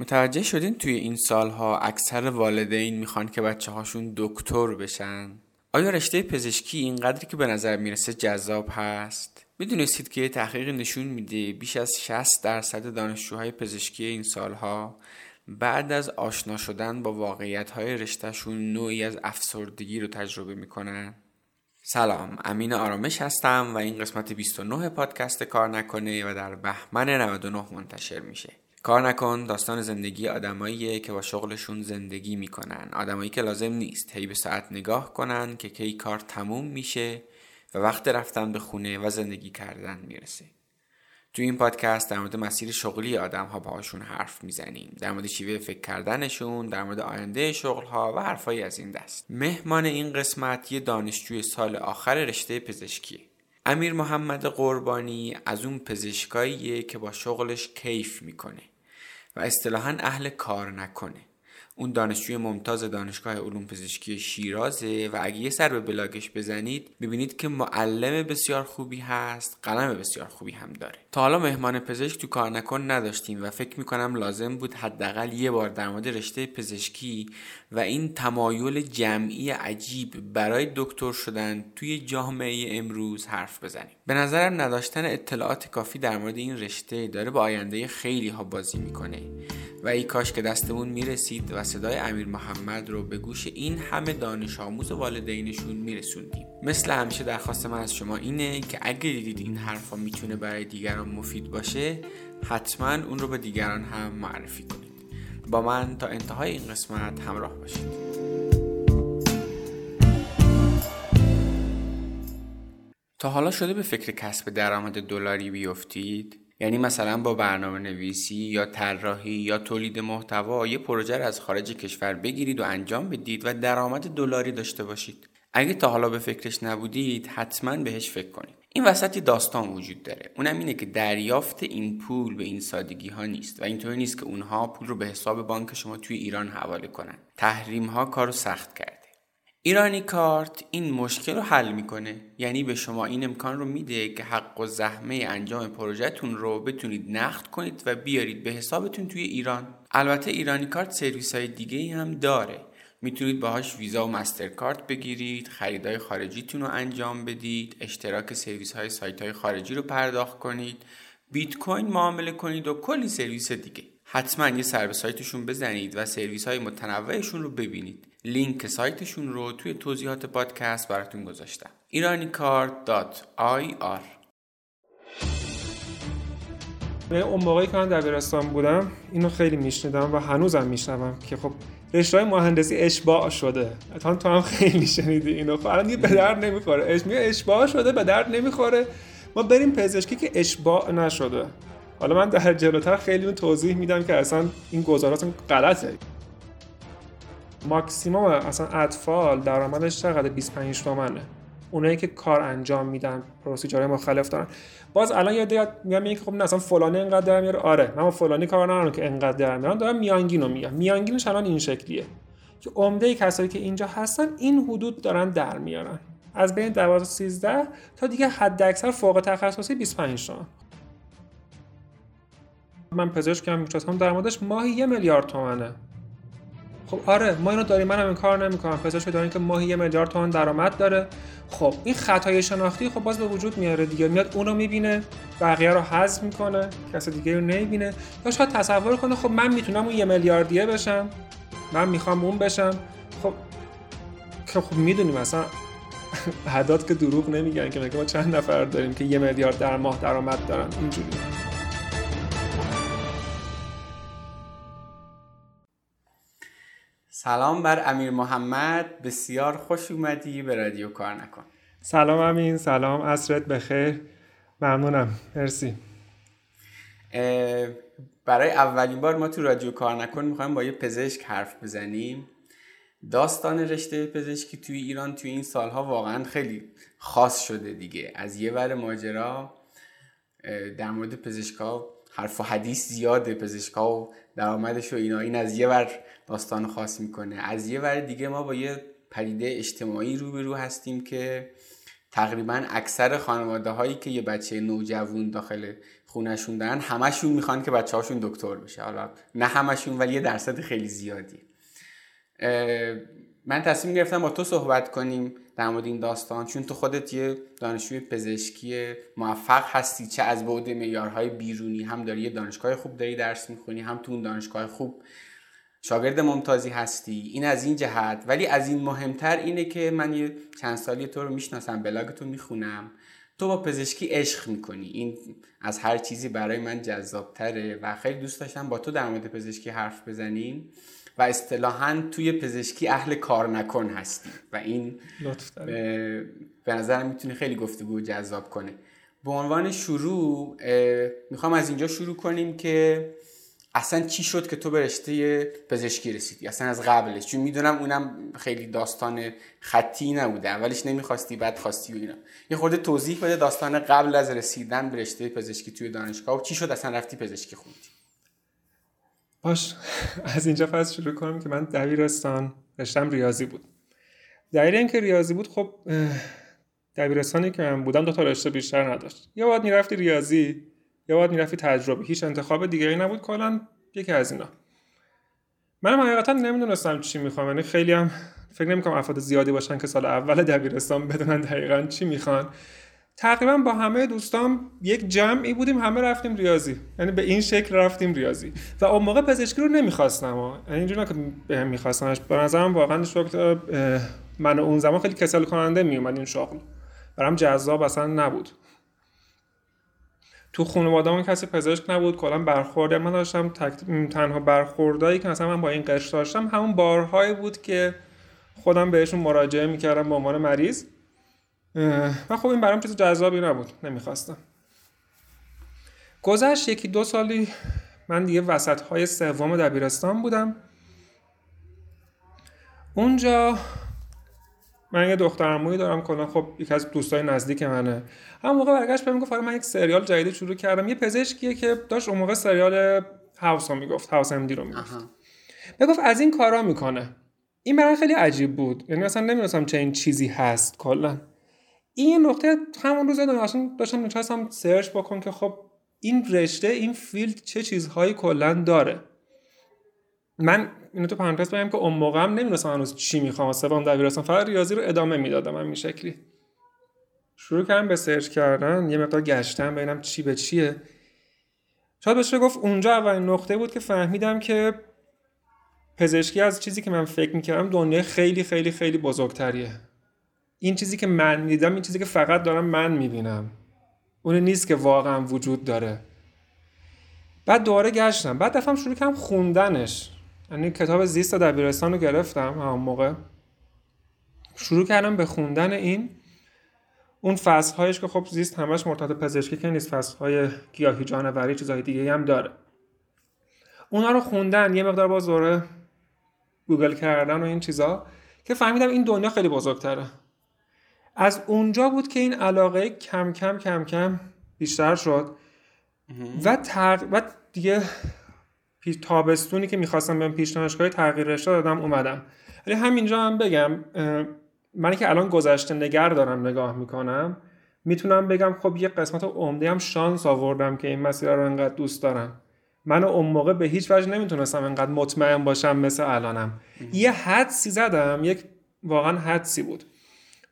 متوجه شدین توی این سالها اکثر والدین می‌خوان که بچه هاشون دکتر بشن؟ آیا رشته پزشکی اینقدری که به نظر می‌رسه جذاب هست؟ می‌دونستید که تحقیق نشون میده بیش از 60 درصد دانشجوهای پزشکی این سالها بعد از آشنا شدن با واقعیت های رشتهشون نوعی از افسردگی رو تجربه می‌کنن. سلام امین آرامش هستم و این قسمت 29 پادکست کار نکنه و در بهمن 99 منتشر میشه. کار نکن داستان زندگی آدماییه که با شغلشون زندگی می‌کنن. آدمایی که لازم نیست هی به ساعت نگاه کنن که کی کار تموم میشه و وقت رفتن به خونه و زندگی کردن می‌رسه. تو این پادکست در مورد مسیر شغلی آدم ها باهاشون حرف می‌زنیم. در مورد شیوه فکر کردنشون در مورد آینده شغل ها و حرفایی از این دست. مهمان این قسمت یه دانشجوی سال آخر رشته پزشکی امیر محمد قربانی از اون پزشکاییه که با شغلش کیف می‌کنه. اصطلاحا اهل کار نکنه. اون دانشجوی ممتاز دانشگاه علوم پزشکی شیرازه و اگه یه سر به بلاگش بزنید ببینید که معلم بسیار خوبی هست قلم بسیار خوبی هم داره. تا حالا مهمان پزشک تو کار نکن نداشتیم و فکر می‌کنم لازم بود حداقل یه بار در مورد رشته پزشکی و این تمایل جمعی عجیب برای دکتر شدن توی جامعه امروز حرف بزنیم. به نظرم نداشتن اطلاعات کافی در مورد این رشته داره با آینده خیلی ها بازی می‌کنه. و ای کاش که دستمون می‌رسید و صدای امیر محمد رو به گوش این همه دانش آموز والدینشون میرسوندیم. مثل همیشه درخواست من از شما اینه که اگه دیدید این حرفا می‌تونه برای دیگران مفید باشه حتما اون رو به دیگران هم معرفی کنید. با من تا انتهای این قسمت همراه باشید. تا حالا شده به فکر کسب درآمد دلاری بیفتید؟ یعنی مثلا با برنامه نویسی یا طراحی یا تولید محتوا یه پروژه رو از خارج کشور بگیرید و انجام بدید و درآمد دلاری داشته باشید. اگه تا حالا به فکرش نبودید حتما بهش فکر کنید. این وسط داستان وجود داره. اونم اینه که دریافت این پول به این سادگی ها نیست و اینطوری نیست که اونها پول رو به حساب بانک شما توی ایران حواله کنن. تحریم ها کارو سخت کرد ایرانی کارت این مشکل رو حل می‌کنه. یعنی به شما این امکان رو میده که حق الزحمه انجام پروژهتون رو بتونید نقد کنید و بیارید به حسابتون توی ایران. البته ایرانی کارت سرویس های دیگه هم داره. می‌تونید باهاش ویزا و مسترکارت بگیرید خریدای خارجیتون رو انجام بدید اشتراک سرویس های سایت های خارجی رو پرداخت کنید. بیت کوین معامله کنید و کلی سرویس دیگه. حتما یه سر به سایتشون بزنید و سرویس های متنوعشون رو ببینید. لینک سایتشون رو توی توضیحات پادکست براتون گذاشتم. iranicard.ir اون موقعی که من دبیرستان بودم اینو خیلی میشنیدم و هنوزم میشنوم که خب رشته های مهندسی اشباع شده. حتما تو هم خیلی شنیدی اینو. خب الان به درد نمی‌خوره. اش اشباع شده به درد نمی‌خوره. ما بریم پزشکی که اشباع نشده. حالا من در جلوتر خیلی توضیح میدم که اصلا این گزارات غلطه. ماکسیموم اصلا اطفال درآمدش چقدر؟ 25 تومنه. اونایی که کار انجام میدن پروسیجرهای مختلف دارن. باز الان یاد یاد میگم که خب نه اصلا فلانی اینقدر در میاره. آره من فلانی کار ندارم که اینقدر در میارن دارم میانگینو میگم. میانگینش الان این شکلیه. که عمده کسایی که اینجا هستن این حدود دارن در میارن. از بین 12 13 تا دیگه حد اکثر فوق تخصصی 25 تومن من پزشکم می‌شناسم درآمدش ماهی یه میلیارد تومنه. خب آره ما اینو داریم منم این کار نمی‌کنم. پزشک داریم که ماهی یه میلیارد تومان درآمد داره. خب این خطای شناختی خب باز به وجود میاره دیگه. میاد اونو می‌بینه بقیه رو حذف می‌کنه کس دیگه رو نمی‌بینه. یا شاید تصور کنه خب من می‌تونم اون یه میلیاردیه بشم. من می‌خوام اون بشم. خب که خب می‌دونیم مثلا اعداد که دروغ نمیگن که ما چند نفر داریم که یه میلیارد در ماه درآمد دارن. اینجوری سلام بر امیر محمد. بسیار خوش اومدی به رادیو کار نکن. سلام امین سلام اصرت بخیر. ممنونم مرسی. برای اولین بار ما تو رادیو کار نکن می‌خوایم با یه پزشک حرف بزنیم. داستان رشته پزشکی توی ایران توی این سالها واقعا خیلی خاص شده دیگه. از یه ور ماجرا در مورد پزشکا حرف و حدیث زیاده. پزشکا و درآمدش و اینا. این از یه ور داستان خاص می‌کنه. از یه ور دیگه ما با یه پدیده اجتماعی روبرو هستیم که تقریبا اکثر خانواده هایی که یه بچه نوجوان داخل خونشون دارن همشون می‌خوان که بچه هاشون دکتر بشه. حالا نه همشون ولی یه درصد خیلی زیادی. من تصمیم گرفتم با تو صحبت کنیم در مورد این داستان چون تو خودت یه دانشجوی پزشکی موفق هستی چه از بعد معیارهای بیرونی هم داری یه دانشگاه خوب داری درس می‌خونی هم تو اون دانشگاه خوب شاگرد ممتازی هستی این از این جهت. ولی از این مهمتر اینه که من یه چند سالی تو رو می‌شناسم بلاگ می‌خونم. تو با پزشکی عشق می‌کنی. این از هر چیزی برای من جذابتره و خیلی دوست داشتم با تو در مورد پزشکی حرف بزنیم و اصطلاحا توی پزشکی اهل کار نکن هستی و این به نظرم می‌تونه خیلی گفتگو جذاب کنه به عنوان شروع می‌خوام از اینجا شروع کنیم که اصلا چی شد که تو به رشته پزشکی رسیدی؟ اصلا از قبلش چون می‌دونم اونم خیلی داستان خطی نبوده. اولش نمی‌خواستی بعد خواستی و اینا. یه خورده توضیح بده داستان قبل از رسیدن به رشته پزشکی توی دانشگاه. و چی شد؟ اصلا رفتی پزشکی خوندی؟ باش از اینجا پس شروع کنم که من دبیرستان رشتم ریاضی بود. دلیل اینکه ریاضی بود خب دبیرستانی که من بودم دو تا رشته بیشتر نداشت. یا باید می‌رفتی ریاضی یا باید می‌رفتی تجربه. هیچ انتخاب دیگری نبود کلا یکی از اینا. منم حقیقتا نمی‌دونستم چی می‌خوام. یعنی خیلی هم فکر نمی‌کنم افراد زیادی باشن که سال اول دبیرستان بدونن دقیقا چی می‌خوان. تقریبا با همه دوستان یک جمعی بودیم همه رفتیم ریاضی. یعنی به این شکل رفتیم ریاضی. و اون موقع پزشکی رو نمی‌خواستم. یعنی اینجوری که به میخواستمش. به نظرم واقعا من اون زمان خیلی کسل کننده میومد این شغل. برام جذاب اصلا نبود. تو خانواده‌مون کسی پزشک نبود کلا برخورد من داشتم. تنها برخوردایی که مثلا من با این قشر داشتم همون بارهایی بود که خودم بهشون مراجعه می‌کردم به عنوان مریض. و خب این برام چیز جذابی نبود نمی‌خواستم. گذشت یکی دو سالی من دیگه وسط های سوم دبیرستان بودم. اونجا من یه دختر دارم کلا خب یکی از دوستای نزدیک منه. همون موقع برگشت بهم گفت من یک سریال جدید شروع کردم. یه پزشکیه که داشت اون موقع سریال House رو می‌گفت House M.D. رو می‌گفت. گفت از این کارا می‌کنه. این برام خیلی عجیب بود. یعنی مثلا نمی‌دونستم چنین چیزی هست کلا. این نقطه همون روز داشتم داشتم نشستم search بکنم که خب این رشته این field چه چیزهایی کلا داره. من اینو تو پرانتز بگم که اون موقع هم نمی‌دونستم هنوز چی می‌خوام. سوم دبیرستان فقط ریاضی رو ادامه می‌دادم همین شکلی. شروع کردم به سرچ کردن یه مقدار گشتم ببینم چی به چیه. شاید بشه گفت اونجا اولین نقطه بود که فهمیدم که پزشکی از چیزی که من فکر می‌کردم دنیا خیلی خیلی خیلی بزرگتریه. این چیزی که من دیدم این چیزی که فقط دارم من می‌بینم. اون نیست که واقعا وجود داره. بعد دوباره گشتم. بعد دفعه شروع کردم خوندنش. یعنی کتاب زیست دبیرستان رو گرفتم همون موقع. شروع کردم به خوندن این. اون فصل هایش که خب زیست همش مرتبط پزشکی که نیست فصل های گیاهی جانوری چیزهای دیگه هم داره. اونا رو خوندن یه مقدار با زوره گوگل کردن و این چیزا که فهمیدم این دنیا خیلی بزرگتره. از اونجا بود که این علاقه کم کم کم کم بیشتر شد. و, تق... و دیگه تابستونی که می‌خواستم به پیش دانشگاه تغییر رشته دادم اومدم. ولی همینجا هم بگم من که الان گذشته نگر دارم نگاه می‌کنم می‌تونم بگم خب یه قسمت عمده هم شانس آوردم که این مسیر رو انقدر دوست دارم. من اون موقع به هیچ وجه نمی‌تونستم انقدر مطمئن باشم مثل الانم. یه حدسی زدم یک واقعا حدسی بود.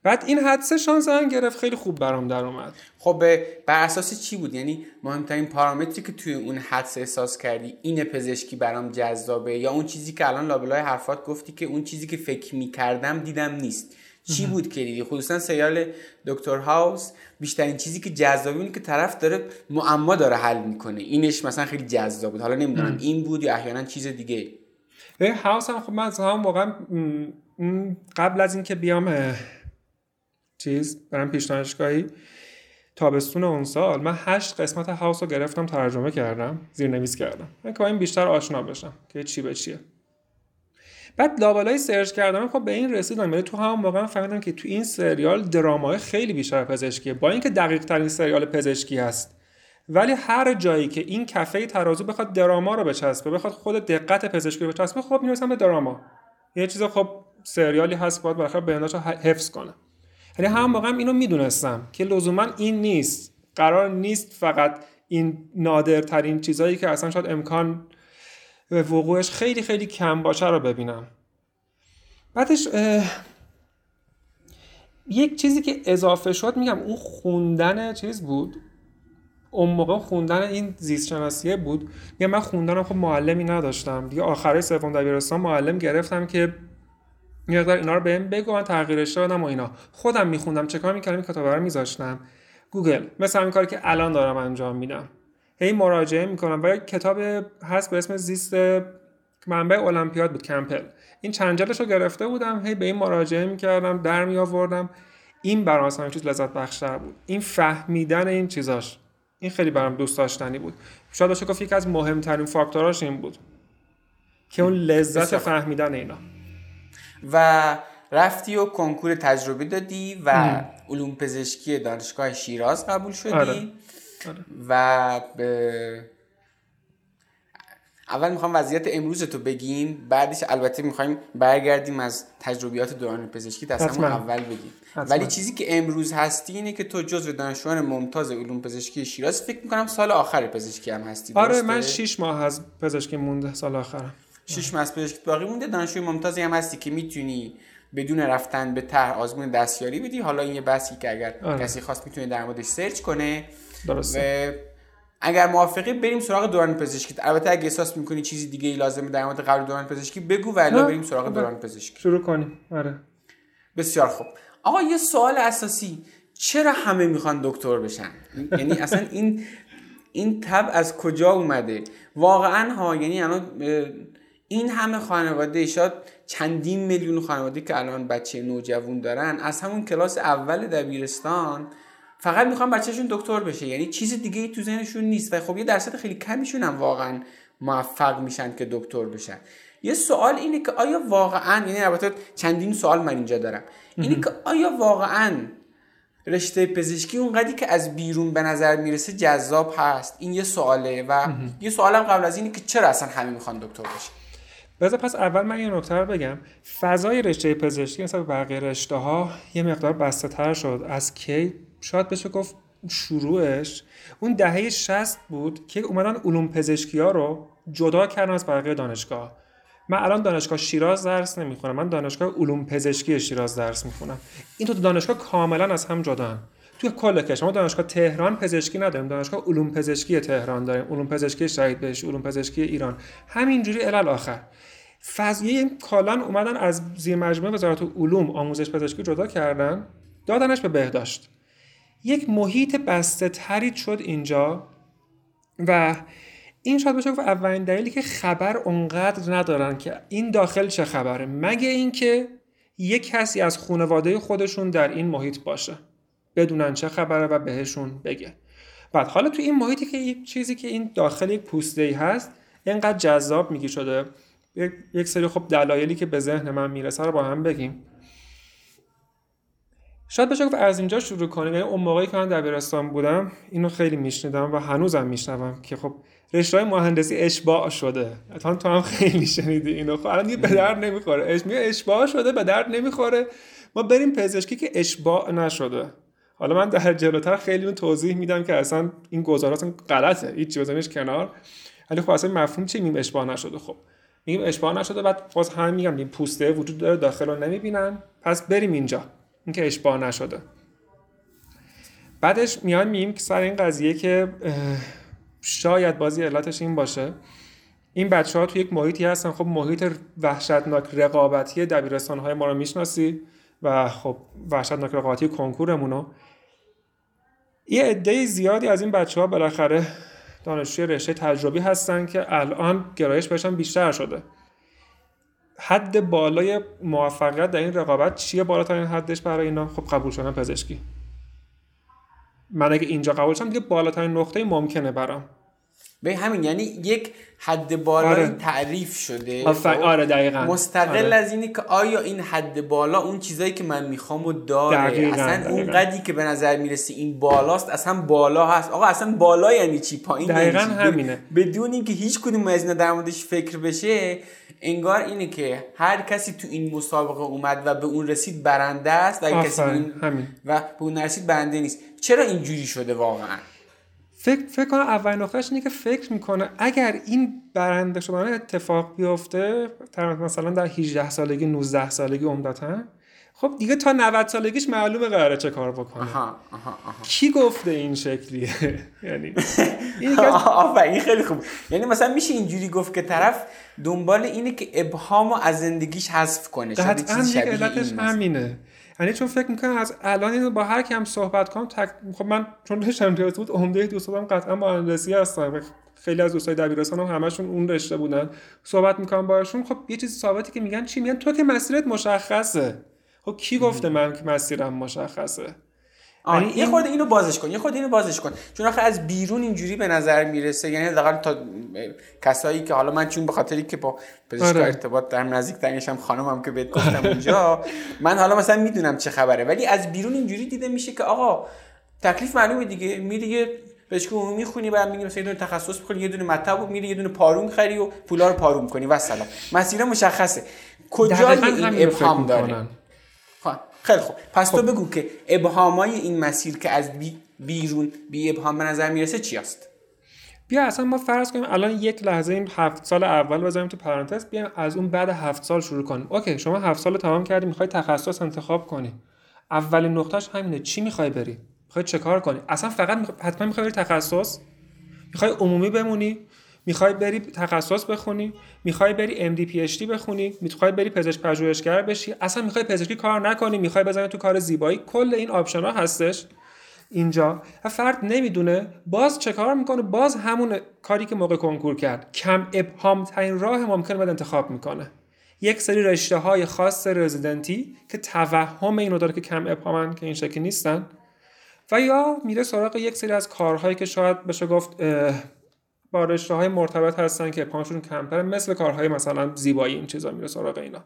بعد این حدسه شانس هم گرفت. خیلی خوب برام در اومد. خب بر اساس چی بود؟ یعنی مهمترین پارامتری که توی اون حدس احساس کردی این پزشکی برام جذابه؟ یا اون چیزی که الان لابلای حرفات گفتی که اون چیزی که فکر می‌کردم دیدم نیست؟ چی بود که دیدی؟ خصوصا سریال دکتر هاوس بیشترین چیزی که جذابه اونه که طرف داره معما داره حل می‌کنه. اینش مثلا خیلی جذاب بود. حالا نمی‌دونم این بود یا احیانا چیز دیگه. هاوس هم خب من هم واقعا قبل از اینکه بیام چیز برم پیش دانشگاهی. تابستون اون سال. من هشت قسمت هاوس رو گرفتم ترجمه کردم زیرنویس کردم. من که این بیشتر آشنا بشم که چی به چیه. بعد لابلای سرچ کردم خب به این رسیدم. یعنی تو هم موقع فهمیدم که تو این سریال درامای خیلی بیشتر پزشکیه. با اینکه دقیق ترین سریال پزشکی هست. ولی هر جایی که این کفه ترازو بخواد دراما رو بچسبه بخواد خود دقت پزشکی رو بچسبه خب می‌رسم به دراما. یه چیز خب سریالی هست باید بالاخره بیانش حفظ کنه. یعنی هم واقعا اینو می‌دونستم که لزوما این نیست. قرار نیست فقط این نادرترین چیزهایی که اصلا شاید امکان به وقوعش خیلی خیلی کم باشه رو ببینم. بعدش یک چیزی که اضافه شد میگم اون خوندن چیز بود. اون موقع خوندن این زیست شناسیه بود. یه من خوندنم خب معلمی نداشتم. دیگه آخرای سوم دبیرستان معلم گرفتم که یه مقدار اینا رو بهم بگو من تغییرش دادم و اینا. خودم میخوندم چه کار می‌کردم این کتابا رو میذاشتم. گوگل مثل همین کاری که الان دارم انجام میدم. هی مراجعه می‌کنم و کتاب هست به اسم زیست منبع المپیاد بود کمپل. این چند جلدش رو گرفته بودم هی به این مراجعه می‌کردم در می آوردم این برام اصلا چیز لذت بخشتر بود. این فهمیدن این چیزاش این خیلی برام دوست داشتنی بود. شاید باشه گفت یکی از مهمترین فاکتوراش این بود. که اون لذت فهمیدن اینا. و رفتی و کنکور تجربی دادی و علوم پزشکی دانشگاه شیراز قبول شدی. آره. آره. و به اول می‌خوام وضعیت امروز تو بگیم بعدش البته می‌خوایم برگردیم از تجربیات دوران پزشکی دست اول بگیم. ولی چیزی که امروز هستی اینه که تو جزو دانشجویان ممتاز علوم پزشکی شیراز فکر می‌کنم سال آخر پزشکی هم هستی آره من 6 ماه از پزشکی مونده سال آخرم. 6 ماه پزشکی باقی مونده. دانشجوی ممتازی هم هستی که می‌تونی بدون رفتن به طرح آزمون دستیاری بدی. حالا این یه بحثی که اگر آره. کسی خواست می‌تونه در موردش سرچ کنه. درسته. اگر موافقی بریم سراغ دوران پزشکی. البته اگه احساس می‌کنی چیزی دیگه ای لازمه در مورد قبل دوران پزشکی بگو و الا بریم سراغ دوران پزشکی. شروع کنیم. آره. بسیار خوب. آقا یه سوال اساسی. چرا همه می‌خوان دکتر بشن؟ یعنی اصلا این این تب از کجا اومده؟ واقعا ها یعنی الان این همه خانواده شاید چندین میلیون خانواده که الان بچه نوجوان دارن از همون کلاس اول دبیرستان فقط می‌خوان بچهشون دکتر بشه. یعنی چیز دیگه ای تو ذهنشون نیست و خب یه درصد خیلی کمیشون هم واقعا موفق میشن که دکتر بشن. یه سوال اینه که آیا واقعا یعنی البته چندین سوال من اینجا دارم. اینه که آیا واقعا رشته پزشکی اونقدری که از بیرون به نظر می‌رسه جذاب هست؟ این یه سواله و یه سوالم قبل از اینه که چرا اصلا همه می‌خوان دکتر بشه بذار پس اول من یه نکته رو بگم. فضای رشته پزشکی مثلا بقیه رشته ها یه مقدار بسته تر شد. از کی؟ شاید بشه گفت شروعش. اون دهه 60 بود که اومدن علوم پزشکی ها رو جدا کردن از بقیه دانشگاه. من الان دانشگاه شیراز درس نمی‌خونم. من دانشگاه علوم پزشکی شیراز درس می‌خونم. این تو دانشگاه کاملا از هم جدا تو کل کشور ما دانشگاه تهران پزشکی نداریم دانشگاه علوم پزشکی تهران داریم علوم پزشکی شهید بهش علوم پزشکی ایران. همینجوری الال آخر. فضیه کالان اومدن از زیر مجموعه وزارت علوم آموزش پزشکی جدا کردن دادنش به بهداشت. یک محیط بسته تری شد اینجا و این شاید بشه اولین دلیلی که خبر اونقدر ندارن که این داخل چه خبره. مگه اینکه یک کسی از خانواده خودشون در این محیط باشه. بدونن چه خبره و بهشون بگه. بعد حالا تو این محیطی که یک چیزی که این داخل یک پوسته ای هست اینقدر جذاب میگی شده. یک سری خب دلایلی که به ذهن من می‌رسه رو با هم بگیم. شاید بشه گفت از اینجا شروع کنیم. یعنی اون موقعی که من دبیرستان بودم اینو خیلی میشنیدم و هنوزم میشنوم که خب رشته مهندسی اشباع شده. اتفاقا تو هم خیلی شنیدی اینو. خب الان به درد نمی‌خوره. اش اشباع شده به درد نمی‌خوره. ما بریم پزشکی که اشباع نشده. حالا من در جلوتر خیلی اون توضیح میدم که اصلا این گزارات غلطه. هیچ بزنش کنار. ولی خب اصلا مفهوم چی؟ میگیم اشباع نشده. خب میگیم اشباع نشده بعد باز هم میگم این پوسته وجود داره داخل رو نمی‌بینن. پس بریم اینجا. اینکه اشباه نشده. بعدش میان میم که سر این قضیه که شاید بازی علتش این باشه. این بچه ها تو یک محیطی هستن. خب محیط وحشتناک رقابتی دبیرستان های ما رو می‌شناسی و خب وحشتناک رقابتی کنکورمونو. یه عده زیادی از این بچه ها بالاخره دانشجوی رشته تجربی هستن که الان گرایش بهشون بیشتر شده. حد بالای موفقیت در این رقابت چیه بالاترین حدش برای اینا؟ خب قبول شدن پزشکی. من اگه اینجا قبول شدم دیگه بالاترین نقطه ممکنه برام. به همین یعنی یک حد بالا آره. تعریف شده. خب، آره دقیقا. مستقل آره. از اینه که آیا این حد بالا اون چیزایی که من می‌خوام و داره دقیقا. اصلا اون قدی که به نظر می‌رسه این بالاست اصلا بالا هست. آقا اصلا بالا یعنی چی؟ پایین دقیقا یعنی همینه. بدون اینکه هیچ کدوم از اینا در موردش فکر بشه انگار اینه که هر کسی تو این مسابقه اومد و به اون رسید برنده است و کسی این و به اون رسید برنده نیست. چرا اینجوری شده واقعا؟ فکر فکر کنم اول نقطهش اینه که فکر می‌کنه اگر این برنده شدن اتفاق بیفته مثلا در 18 سالگی 19 سالگی عمدتا خب دیگه تا 90 سالگیش معلومه قراره چه کار بکنه. آها، آها، آها. کی گفته این شکلیه؟ یعنی این خیلی خوب. یعنی مثلا میشه اینجوری گفت که طرف دنبال اینه که ابهامو از زندگیش حذف کنه قطعا یک علتش همینه. یعنی چون فکر می‌کنم از الان اینو با هر کم صحبت کنم تک... خب من چون رشتم ریاضی بود عمده دوستانم قطعا مهندسی هستن خیلی از دوستای دبیرستان هم همشون اون رشته بودن. صحبت می‌کنم باشون. خب یه چیزی ثابتی که میگن چی؟ میگن تو که مسیرت مشخصه. خب کی گفته من که مسیرم مشخصه؟ این... یه خورده اینو بازش کن یه خورده اینو بازش کن. چون آخه از بیرون اینجوری به نظر می‌رسه یعنی حداقل تا کسایی که حالا من چون به خاطری که با پزشک آره. ارتباط دارم نزدیک ترینشم خانمم که بهت گفتم اونجا من حالا مثلا می‌دونم چه خبره. ولی از بیرون اینجوری دیده میشه که آقا تکلیف معلومه دیگه. میری یه پزشک عمومی خونی بعد میگی مثلا یه دونه تخصص بخونی یه دونه مطب میری یه دونه پارون خری و پولا رو پارون کنی و سلام مسیر مشخصه کجای این ابهام داره؟ خیلی خوب. پس تو بگو که ابهامای این مسیر که از بی بیرون بی ابهام به نظر می‌رسه چی است بیا اصلا ما فرض کنیم الان یک لحظه این هفت سال اول بذاریم تو پرانتز بیایم از اون بعد هفت سال شروع کنیم. okay شما هفت سال تمام کردی می‌خوای تخصص انتخاب کنی. اولین نقطهش همینه چی می‌خوای بری؟ می‌خوای چه کار کنی؟ اصلا فقط حتما می‌خوای بری تخصص؟ می‌خوای عمومی بمونی؟ می‌خوای بری تخصص بخونی می‌خوای بری MD PhD بخونی می‌خوای بری پزشک پژوهشگر بشی اصلا می‌خوای پزشکی کار نکنی می‌خوای بزنی تو کار زیبایی کل این option ها هستش اینجا. فرد نمی‌دونه باز چه کار می‌کنه باز همون کاری که موقع کنکور کرد. کم ابهام ترین راه ممکن باید انتخاب می‌کنه. یک سری رشته های خاص رزیدنتی که توهم اینو داره که کم ابهامن که این شکلی نیستن. و یا میره سراغ یک سری از کارهایی که شاید بشه گفت با رشته های مرتبط هستن که پانشون کمتره مثل کارهای مثلا زیبایی این چیزا میره سراغ اینا.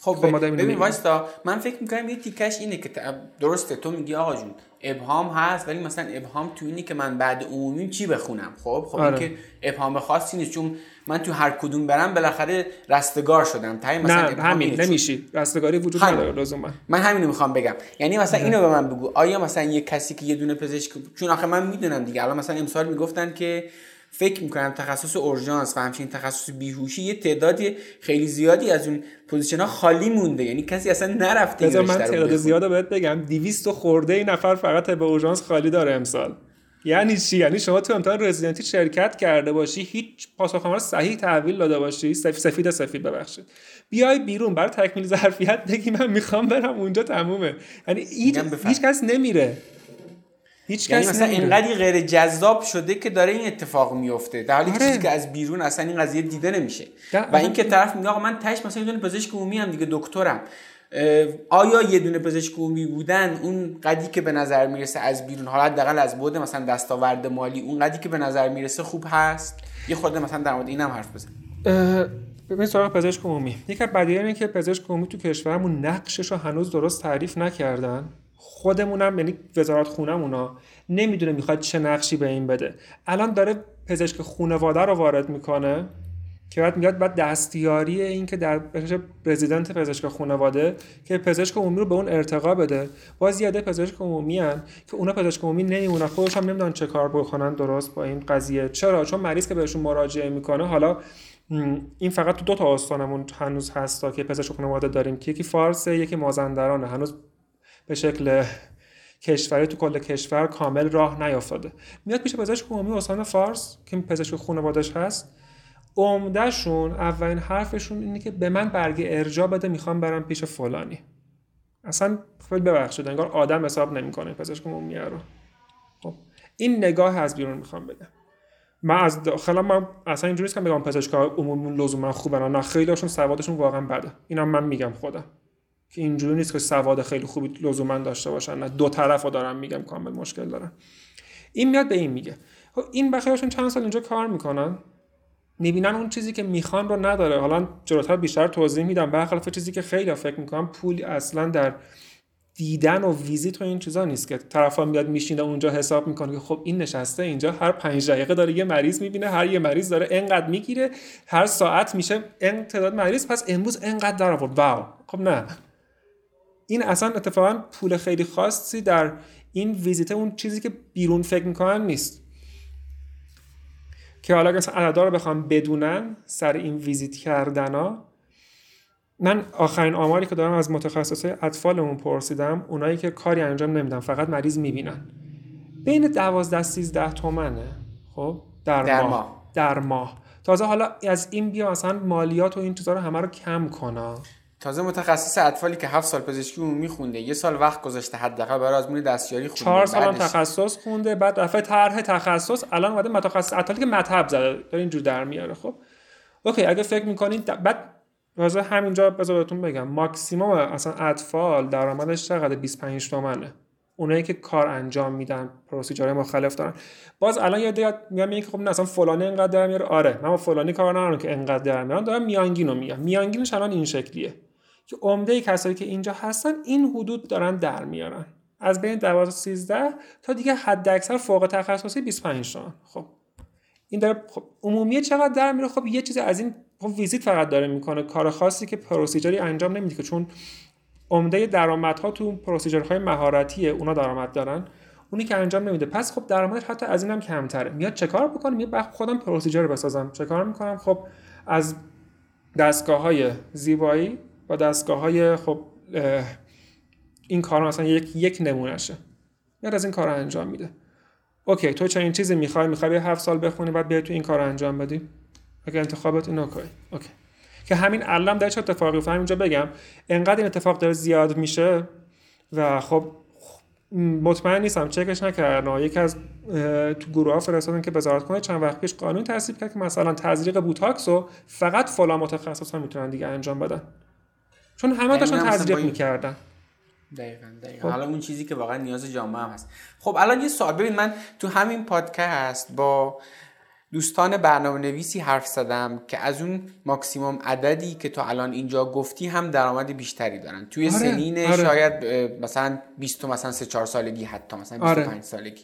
خب, خب ببین وایستا من فکر می‌کنم یه تیکش اینه که درسته تو میگی آقا جون ابهام هست ولی مثلا ابهام تو اینه که من بعد عمومی چی بخونم؟ خب خب آره. که ابهام خاصی نیست چون من تو هر کدوم برم بالاخره رستگار شدم تای مثلا نه همین نمیشی. رستگاری وجود نداره لزوما. من همینو می‌خوام بگم. یعنی مثلا اینو به من بگو. آیا مثلا یه کسی که یه دونه پزشک چون آخه من می‌دونم دیگه. الان مثلا امسال می‌گفتن که فکر می‌کنم تخصص اورژانس و همچنین تخصص بیهوشی یه تعدادی خیلی زیادی از اون position ها خالی مونده. یعنی کسی اصلا نرفته بذار من تعداد زیاد بهت بگم. 200 خرده ای نفر فقط به اورژانس خالی داره امسال. یعنی چی؟ یعنی شما تو امتحان رزیدنتی شرکت کرده باشی هیچ پاسخنامه رو صحیح تحویل داده باشی. سفید سفید ببخشید. بیای بیرون. برای تکمیل ظرفیت بگی من می‌خوام برم اونجا تمومه. یعنی هیچ کس نمیره. هیچ یعنی مثلا اینقدر غیر جذاب شده که داره این اتفاق میفته در حالی آره. چیزی که از بیرون اصلا این قضیه دیده نمیشه. و اینکه طرف میگه آقا من تاش مثلا یه دونه پزشک عمومی هم دیگه دکترم. آیا یه دونه پزشک عمومی بودن؟ اون قدی که به نظر می‌رسه از بیرون حالا حداقل از بود مثلا دستاورد مالی اون قدی که به نظر می‌رسه خوب هست؟ یه خورده مثلا در مورد اینم حرف بزن. ببین سراغ پزشک عمومی. یکی از اینه که پزشک عمومی تو کشورمون نقشش رو هنوز درست تعریف نکردن. خودمونم یعنی وزارت خونمونا نمی‌دونه می‌خواد چه نقشی به این بده. الان داره پزشک خانواده رو وارد می‌کنه که بعد میاد بعد دستیاری این که در پرزیدنت پزشک خانواده که پزشک عمومی رو به اون ارتقا بده. باز زیاده پزشک عمومی هن که اونا پزشک عمومی نمیمونن. خودش هم نمی‌دونن چه کار بکنن درست با این قضیه. چرا؟ چون مریض که بهشون مراجعه می‌کنه حالا این فقط تو دو تا استانمون هنوز هستا که پزشک خانواده داریم. که یکی فارسه یکی مازندرانه. هنوز به شکل کشوری تو کل کشور کامل راه نیافتاده. میاد پیش پزشک عمومی استان فارس که پزشک خانوادش هست. عمدهشون اولین حرفشون اینه که به من برگ ارجا بده می‌خوام برم پیش فلانی. اصلا خیلی ببخشید انگار آدم حساب نمی‌کنه پزشک عمومی رو. خب این نگاه از بیرون می‌خوام بگم من از داخل من اصلا اینجوری نیست که بگم پزشک عمومی لزوما خوبن نه. خیلی هاشون سوادشون واقعا بده. اینا من میگم خودم. که اینجوری نیست که سواد خیلی خوبی لزوما داشته باشن. نه دو طرف دارم میگم کامل مشکل دارن. این میاد به این میگه. خب این بخیرشون چند سال اینجا کار می‌کنن. می‌بینن اون چیزی که می‌خوان رو نداره. حالا جلوتر بیشتر توضیح میدم. برخلاف چیزی که خیلی فکر می‌کنم پولی اصلا در دیدن و ویزیت و این چیزا نیست که طرفا میاد میشینه اونجا حساب می‌کنه که خب این نشسته اینجا هر پنج دقیقه داره یه مریض می‌بینه هر یه مریض داره انقدر می‌گیره هر ساعت میشه تعداد مریض پس امروز انقدر در آورد. واو. خب نه. این اصلا اتفاقا پول خیلی خاصی در این ویزیت اون چیزی که بیرون فکر می‌کنن نیست که حالا عددا رو بخوام بدونن سر این ویزیت کردن ها من آخرین آماری که دارم از متخصص اطفالمون پرسیدم اونایی که کاری انجام نمیدن فقط مریض می‌بینن بین 12 13 تومنه خب در, در ماه. ماه. در ماه تازه حالا از این بیا مثلا مالیات و این چیزا رو همه رو کم کنه تازه متخصص اطفالی که هفت سال پزشکی عمومی خونده یه سال وقت گذاشته حداقل برای آزمون دستیاری خونده. چهار سال هم تخصص خونده بعد دفعه طرح تخصص الان اومده متخصص اطفالی که مطب زده داره اینجور در میاره خب. اوکی اگه فکر می‌کنید بعد تازه همینجا بذار بهتون بگم ماکسیموم اصلا اطفال درآمدش چقدر؟ 25 تومنه. اونایی که کار انجام میدن پروسیجرهای مختلف دارن. باز الان یه دیگه میگم که خب نه اصلا فلانی اینقدر در میاره. آره من با فلانی کار ندارم که اینقدر در میارن دارم میانگین رو میگم. میانگینش الان این شکلیه. که عمده کسایی که اینجا هستن این حدود دارن در میارن. از بین 12 13 تا دیگه حد اکثر فوق تخصصی 25 تومن خب. این داره خب عمومی چقدر در میره؟ خب یه چیز از این خب ویزیت فقط داره می‌کنه. کار خاصی که پروسیجری انجام نمیده که چون عمده درآمدها تو procedure های مهارتیه اونا درآمد دارن. اونی که انجام نمیده. پس خب درآمدش حتی از اینم کمتره. میاد چه کار بکنه؟ میاد خودم procedure بسازم. چه کار می‌کنم؟ خب از دستگاه های زیبایی با دستگاه های خب این کار مثلا یک یک نمونهشه. میاد از این کار انجام میده. okay تو چنین چیزی می‌خوای می‌خوای هفت سال بخونی بعد بیای تو این کار انجام بدی؟ اگه انتخابت اینه okay okay. که همین الان در چه اتفاقی افتاد همینجا بگم. انقدر این اتفاق داره زیاد میشه و خب مطمئن نیستم چکش نکردن. یکی از تو گروه ها فرستادن که وزارت خونه چند وقت پیش قانون تصویب کرد که مثلا تزریق بوتاکس رو فقط فلان متخصص ها می‌تونن دیگه انجام بدن. چون همه داشتن مثلا با تزریق این- می‌کردن. دقیقا دقیقا. خب. حالا اون چیزی که واقعا نیاز جامعه هم هست. خب الان یه سوال. ببین من تو همین پادکست با دوستان برنامه نویسی حرف زدم که از اون ماکسیموم عددی که تو الان اینجا گفتی هم درآمد بیشتری دارن. توی آره، سنین آره. شاید مثلا 20 مثلا 3 4 سالگی حتی مثلا 25 آره. سالگی.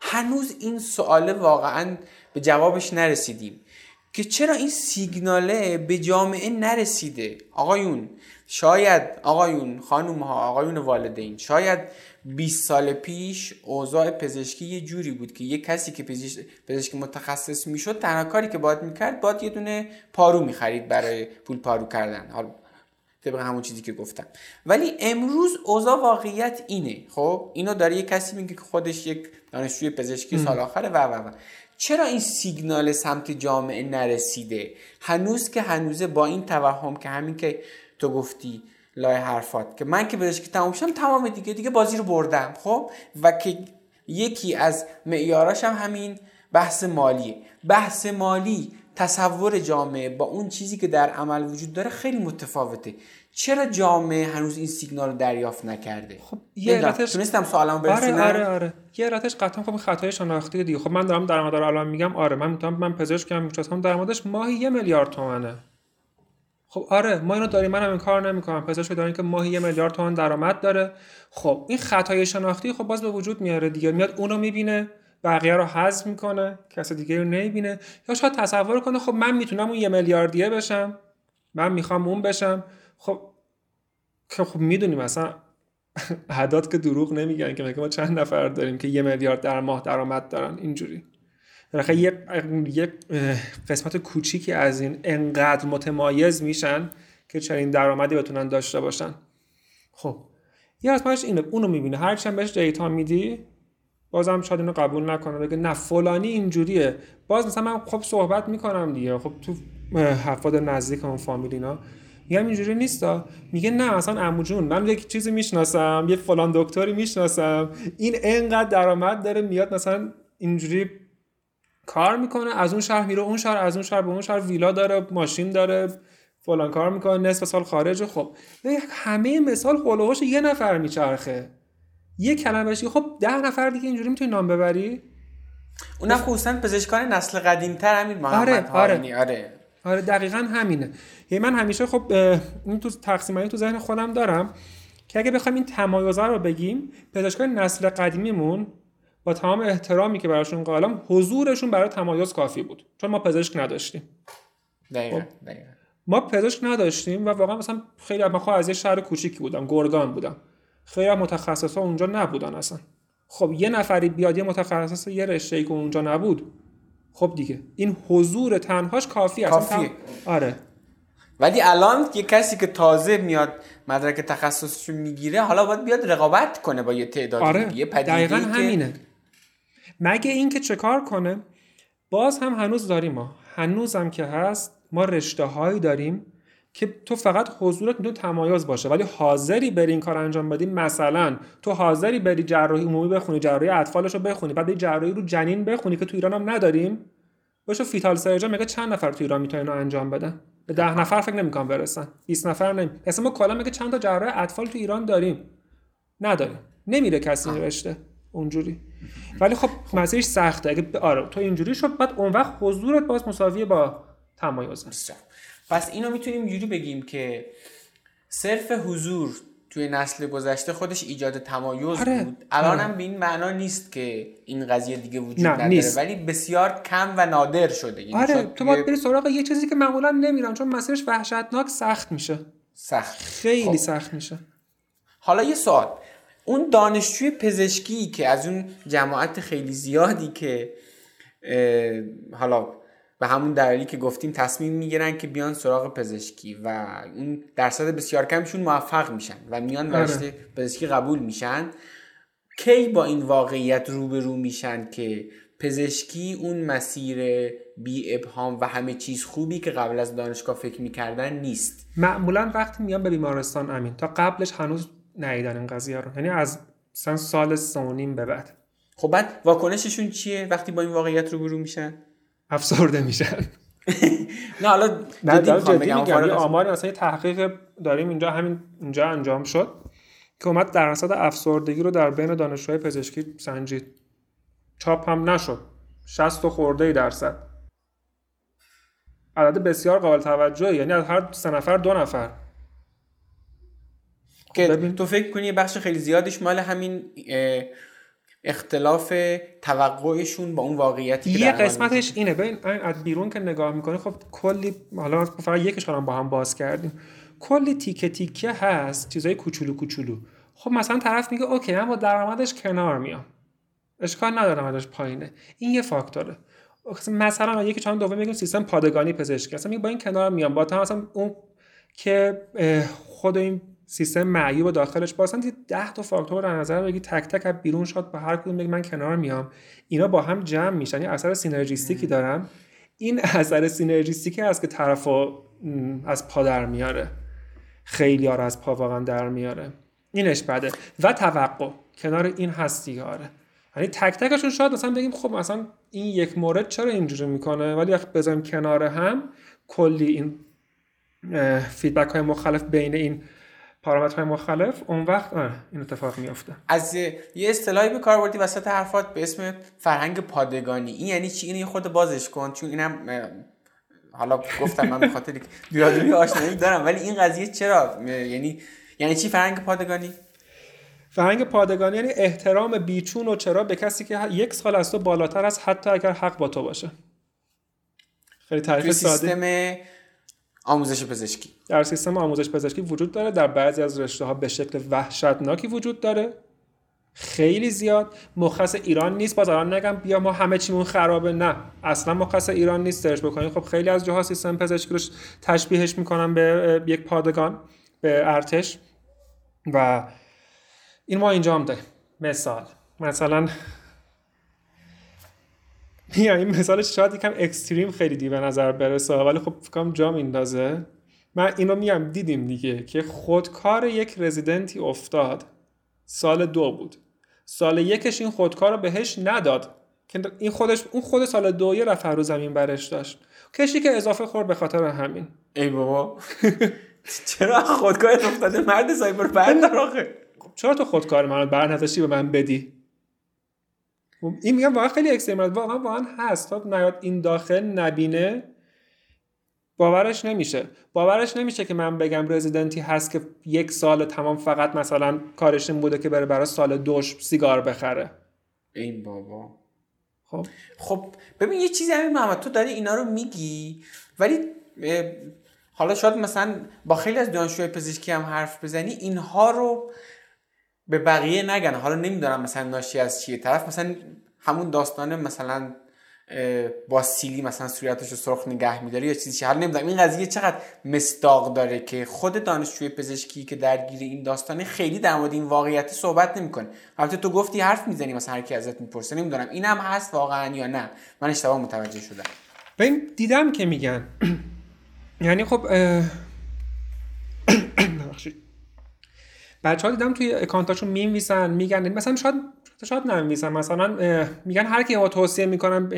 هنوز این سواله واقعا به جوابش نرسیدیم. که چرا این سیگناله به جامعه نرسیده؟ آقایون شاید آقایون خانوم ها آقایون والدین شاید 20 سال پیش اوضاع پزشکی یه جوری بود که یه کسی که پزشک, پزشک متخصص می‌شد تنها کاری که باید می‌کرد باید یه دونه پارو می‌خرید برای پول پارو کردن. حالا طبق همون چیزی که گفتم. ولی امروز اوضاع واقعیت اینه خب؟ اینو داره یه کسی میگه که خودش یک دانشجوی پزشکی سال آخره و و و. چرا این سیگنال سمت جامعه نرسیده؟ هنوز که هنوزه با این توهم که همین که تو گفتی لای حرفات که من که پزشکی تمام شم تمام دیگه دیگه بازی رو بردم خب؟ و که یکی از معیاراش هم همین بحث مالیه. بحث مالی تصور جامعه با اون چیزی که در عمل وجود داره خیلی متفاوته. چرا جامعه هنوز این سیگنال رو دریافت نکرده؟ خب یه. علتش تونستم سوالمو برسونم؟ آره آره آره. یه علتش قطعا خب خطای شناختی دیگه. خب من دارم درآمد رو الان میگم آره من می‌تونم من پزشکم می‌شناسم درآمدش ماهی یه میلیارد تومنه. خب آره ما اینو داریم منم این کار نمی‌کنم. پزشک داریم که ماهی یه میلیارد تومن درآمد داره. خب این خطای شناختی خب باز به وجود میاره دیگه. میاد اونو می‌بینه. بقیه رو حذف می‌کنه کس دیگه رو نمی‌بینه. یا شاید تصور کنه خب من می‌تونم اون یه میلیاردیه بشم من می‌خوام اون بشم. خب که خب می‌دونیم مثلا اعداد که دروغ نمیگن که میگه ما چند نفر داریم که یه میلیارد در ماه درآمد دارن؟ اینجوری. بالاخره یک یک قسمت کوچیکی از این انقدر متمایز میشن که چنین درآمدی بتونن داشته باشن. خب یه قسمتش اینه اونو می‌بینه هر چند بهش دیتا میدی بازم شاید اینو قبول نکنه. بگه نه فلانی اینجوریه. باز مثلا من خب صحبت می‌کنم دیگه. خب تو حفاد نزدیک اون فامیل اینا. میگم اینجوری نیستا. میگه نه مثلا عمو جون من یک چیزی می‌شناسم یه فلان دکتری می‌شناسم. این انقدر درآمد داره میاد مثلا اینجوری کار می‌کنه. از اون شهر میره اون شهر از اون شهر به اون شهر. ویلا داره ماشین داره فلان کار می‌کنه. نصف سال خارجه. خب همه مثال هولوهاش یه نفر میچرخه. یه کلمه بشی خب ده نفر دیگه اینجوری می‌تونی نام ببری؟ اونم خصوصا پزشکان نسل قدیمتر همین محمد آره، هارونی آره. آره دقیقا همینه. یعنی من همیشه خب این تو تقسیمایی تو ذهن خودم دارم که اگه بخوایم این تمایزا رو بگیم پزشکان نسل قدیمیمون با تمام احترامی که براشون قائلم حضورشون برای تمایز کافی بود. چون ما پزشک نداشتیم. دقیقا دقیقا. ما پزشک نداشتیم و واقعا مثلا خیلی من خود از یه شهر کوچیکی بودم گرگان بودم. خیلی متخصص ها اونجا نبودن اصلا. خب یه نفری بیاد یه متخصص یه رشته که اونجا نبود. خب دیگه این حضور تنهاش کافی است کافیه. آره. ولی الان یه کسی که تازه میاد مدرک تخصصشو می‌گیره حالا باید بیاد رقابت کنه با یه تعداد آره. یه دقیقا که همینه. مگه اینکه چه کار کنه؟ باز هم هنوز داریم ما. هنوز هم که هست ما رشته هایی داریم که تو فقط حضورت می‌تونه تمایز باشه ولی حاضری بری این کار انجام بدی مثلا تو حاضری بری جراحی عمومی بخونی جراحی اطفالش رو بخونی بعد جراحی رو جنین بخونی که تو ایران هم نداریم باشه فیتال سرجن میگه چند نفر تو ایران می‌تونن اینو انجام بدن؟ به ده نفر فکر نمی‌کنم برسن. 20 نفر نمی اصلا ما کلا میگه چند تا جراح اطفال تو ایران داریم. نداریم. نمیره کسی این رشته اونجوری. ولی خب مسیرش سخته. اگه آره تو اینجوری شد بعد اون وقت حضورت باز مساویه با تمایز. پس اینو می‌تونیم اینجوری بگیم که صرف حضور توی نسل گذشته خودش ایجاد تمایز آره. بود الان آره. هم به این معنا نیست که این قضیه دیگه وجود نداره نیست. ولی بسیار کم و نادر شده یعنی آره تو باید بری سراغ یه چیزی که معمولا نمیرن چون مسیرش وحشتناک سخت میشه سخت خیلی خب. سخت میشه حالا یه سوال اون دانشجوی پزشکی که از اون جماعت خیلی زیادی که حالا به همون دلیلی که گفتیم تصمیم می‌گیرن که بیان سراغ پزشکی و اون درصد بسیار کمشون موفق میشن و میان آره. رشته پزشکی قبول میشن. کی با این واقعیت روبرو میشن که پزشکی اون مسیر بی ابهام و همه چیز خوبی که قبل از دانشگاه فکر می‌کردن نیست؟ معمولا وقتی میان به بیمارستان امین تا قبلش هنوز ندیدن این قضیه رو. یعنی از سال سه و نیم به بعد. خب بعد واکنششون چیه وقتی با این واقعیت روبرو میشن؟ افسرده میشن. نه حالا جدی میگم آماری مثلا تحقیق داریم اینجا همین اینجا انجام شد که اومد درصد افسردگی رو در بین دانشجوهای پزشکی سنجید. چاپ هم نشد. 60 و خورده ای درصد. عدد بسیار قابل توجهی یعنی از هر سه نفر دو نفر. که ببین. تو فکر کنی بخش خیلی زیادش مال همین اختلاف توقعشون با اون واقعیتی که یه قسمتش اینه. ببین از بیرون که نگاه می‌کنی خب کلی حالا فقط یکش با هم باز کردیم. کلی تیکه تیکه هست چیزای کوچولو کوچولو. خب مثلا طرف میگه اوکی من با درآمدش کنار میام. اشکال نداره درآمدش پایینه. این یه فاکتوره. مثلا یکی چند دوم میگیم سیستم پادگانی پزشکی. اصلا میگه با این کنار میام. با تا مثلا اون که خود این سیستم معیوب داخلش با اصلا 10 تا فاکتور در نظر بگی تک تک از بیرون شد با هر کدوم بگی من کنار میام. اینا با هم جمع میشن. یه اثر سینرژیستیکی دارن. این اثر سینرژیستیکی هست که طرفو م، از پا در میاره. خیلی رو از پا واقعا در میاره. اینش بده. و توقع. کنار این هست دیگه آره. یعنی تک تکشون شاید مثلا بگیم خب مثلا این یک مورد چرا اینجوری می‌کنه؟ ولی وقتی بذاریم کنار هم کلی این فیدبک های مختلف بین این پارامترهای مختلف اون وقت این اتفاق میافته. از یه اصطلاحی به کار بردی وسط حرفات به اسم فرهنگ پادگانی. این یعنی چی؟ اینو خود بازش کن چون اینم حالا گفتم من به خاطر که دورادوری آشنایی دارم ولی این قضیه چرا؟ یعنی یعنی چی فرهنگ پادگانی؟ فرهنگ پادگانی یعنی احترام بیچون و چرا به کسی که یک سال از تو بالاتر است حتی اگر حق با تو باشه. خیلی تعریف ساده. سیستم آموزش پزشکی. در سیستم آموزش پزشکی وجود داره. در بعضی از رشته ها به شکل وحشتناکی وجود داره. خیلی زیاد. مخص ایران نیست. باز الان نگم بیا ما همه چیمون خرابه. نه. اصلا مخص ایران نیست. سرچ بکنید خب خیلی از جاها سیستم پزشکی رو تشبیهش می‌کنن به یک پادگان به ارتش. و این ما اینجا هم داریم. مثال. مثلا یا این مثالش شاید یکم اکستریم خیلی دی به نظر برسه ولی خب فکرم جا میندازه. من اینو میگم دیدیم دیگه که خودکار یک رزیدنتی افتاد. سال دو بود. سال یکش این خودکار رو بهش نداد. که این خودش اون خود سال دو یه رفت رو زمین برش داشت. کشی که اضافه خورد به خاطر همین. ای بابا. چرا خودکارت افتاده؟ مرد سایبر بردار آخه. خب چرا تو خودکار من بر به من بدی؟ این میگم واقعا خیلی اکستریم واقعا واقعا هست. تا نیاد این داخل نبینه باورش نمیشه. باورش نمیشه که من بگم رزیدنتی هست که یک سال تمام فقط مثلا کارش این بوده که بره برای سال دوش سیگار بخره. ای بابا. خب. خب ببین یه چیزی همین محمد تو داری اینا رو میگی ولی حالا شاید مثلا با خیلی از دانشجوهای پزشکی هم حرف بزنی اینها رو به بقیه نگن. حالا نمی‌دونم مثلا ناشی از چیه. طرف مثلا همون داستان مثلا با سیلی مثلا صورتش رو سرخ نگه میداره یا چیزی. حالا نمی‌دونم. این قضیه چقدر مستاق داره که خود دانشجوی پزشکی که درگیر این داستانه خیلی در مورد این واقعیت صحبت نمی‌کنه. البته تو گفتی حرف می‌زنی مثلا هر کی ازت می‌پرسه. نمی‌دونم. این هم هست واقعا یا نه. من اشتباه متوجه شدم. ببین دیدم که میگن. یعنی خب بچه ها دیدم توی اکانتاشون میمیسن میگن مثلا شاید شاید نمیسن مثلا میگن هر کی ما توصیه می‌کنم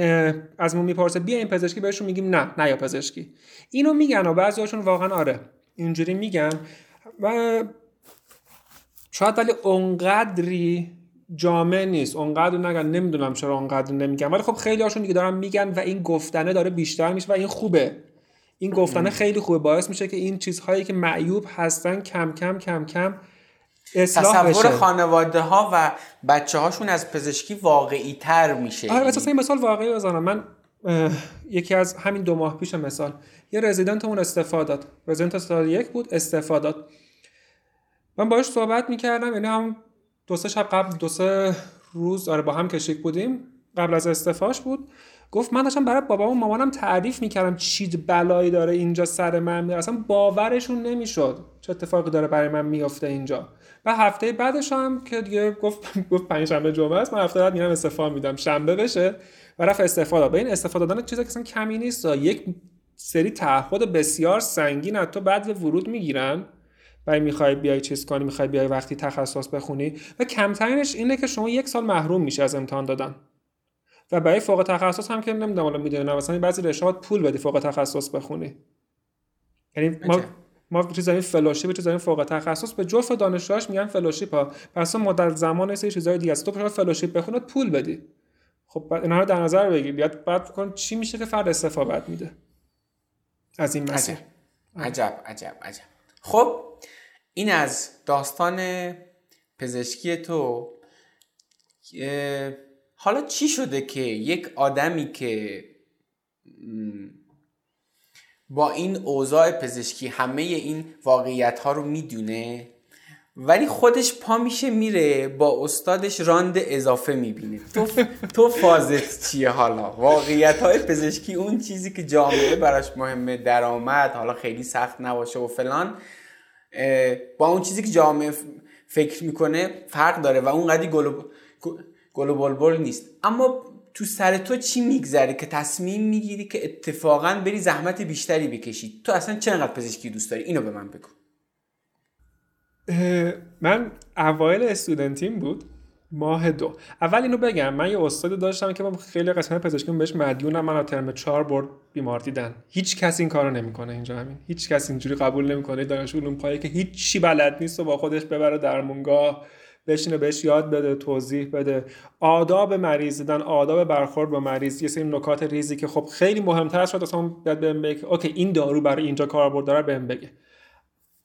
از ما می‌پرسه بیا این پزشکی بهشون میگیم نه نه یا پزشکی. اینو میگن و بعضیاشون واقعا آره اینجوری میگن. و شاید ولی اونقدری جامع نیست اونقدر نگن نمی‌دونم چرا اونقدر نمیگن. ولی خب خیلی هاشون دیگه دارن میگن و این گفتنه داره بیشتر میشه و این خوبه. این گفتنه خیلی خوبه. باعث میشه که این چیزهایی که معیوب هستن کم کم کم کم تصور بشه. خانواده ها و بچه هاشون از پزشکی واقعی تر میشه. آره اساسا این مثال واقعی بزنم. من یکی از همین دو ماه پیش مثال. یه رزیدنت اون استفاده داد. رزیدنت سال یک بود استفاده داد. من باش صحبت می‌کردم یعنی هم دو سه شب قبل دو سه روز آره با هم کشیک بودیم. قبل از استفاش بود. گفت من داشتم برای بابام و مامانم تعریف می‌کردم چی بلایی داره اینجا سر من میره. اصلا باورشون نمی‌شد چه اتفاقی داره برای من میافته اینجا. و هفته بعدش هم که دیگه گفت گفت پنج شنبه جمعه است من هفته بعد میرم استفاده میدم. شنبه بشه و رفت استفاده به این استفاده دادن چیزی که اصلا کمی نیست. یک سری تعهد بسیار سنگین از تو بعد ورود می‌گیرن. و می‌خوای بیای چیز کنی می‌خوای بیای وقتی تخصص بخونی. و کمترینش اینه که شما یک سال محروم میشه از امتحان دادن. و برای فوق تخصص هم که نمی‌دونم حالا می‌دونم مثلا بعضی رشتهات پول بدی فوق تخصص بخونی. یعنی ما ما چیز این fellowship چیز این فوق تخصص به جفت دانشجوهاش میگن fellowship ها. پس مدت زمان سری چیزای دیگه است. تو بخوای fellowship بخونی پول بدی. خب اینا رو در نظر بگیر. بیاد بعد کن چی میشه که فرد استفاده میده از این مسیر. عجب. عجب عجب خب این از داستان پزشکی تو. حالا چی شده که یک آدمی که با این اوضاع پزشکی همه این واقعیت ها رو می‌دونه ولی خودش پا میشه میره با استادش راند اضافه می‌بینه. تو, تو فازت چیه حالا؟ واقعیت های پزشکی اون چیزی که جامعه براش مهمه درآمد حالا خیلی سخت نباشه و فلان با اون چیزی که جامعه فکر می‌کنه فرق داره و اون قدی گل بلبل نیست. اما تو سر تو چی میگذره که تصمیم می‌گیری که اتفاقا بری زحمت بیشتری بکشی؟ تو اصلا چقدر پزشکی دوست داری؟ اینو به من بگو. من اوایل استودنتیم بود ماه دو. اول اینو بگم من یه استادی داشتم که من خیلی قسمت پزشکی بهش مدیونم من ترم چهار برد بیمار دیدن. هیچ کسی این کارو نمی‌کنه اینجا همین. هیچ کسی اینجوری قبول نمی‌کنه. دانش علوم پایه که هیچ چی بلد نیست و با خودش ببره درمونگاه. بشینه بهش یاد بده توضیح بده. آداب مریض دیدن آداب برخورد با مریض یه سری نکات ریزی که خب خیلی مهمتر شد اصلا بیاد بهم بگه اوکی این دارو برای اینجا کاربرد داره بهم بگه.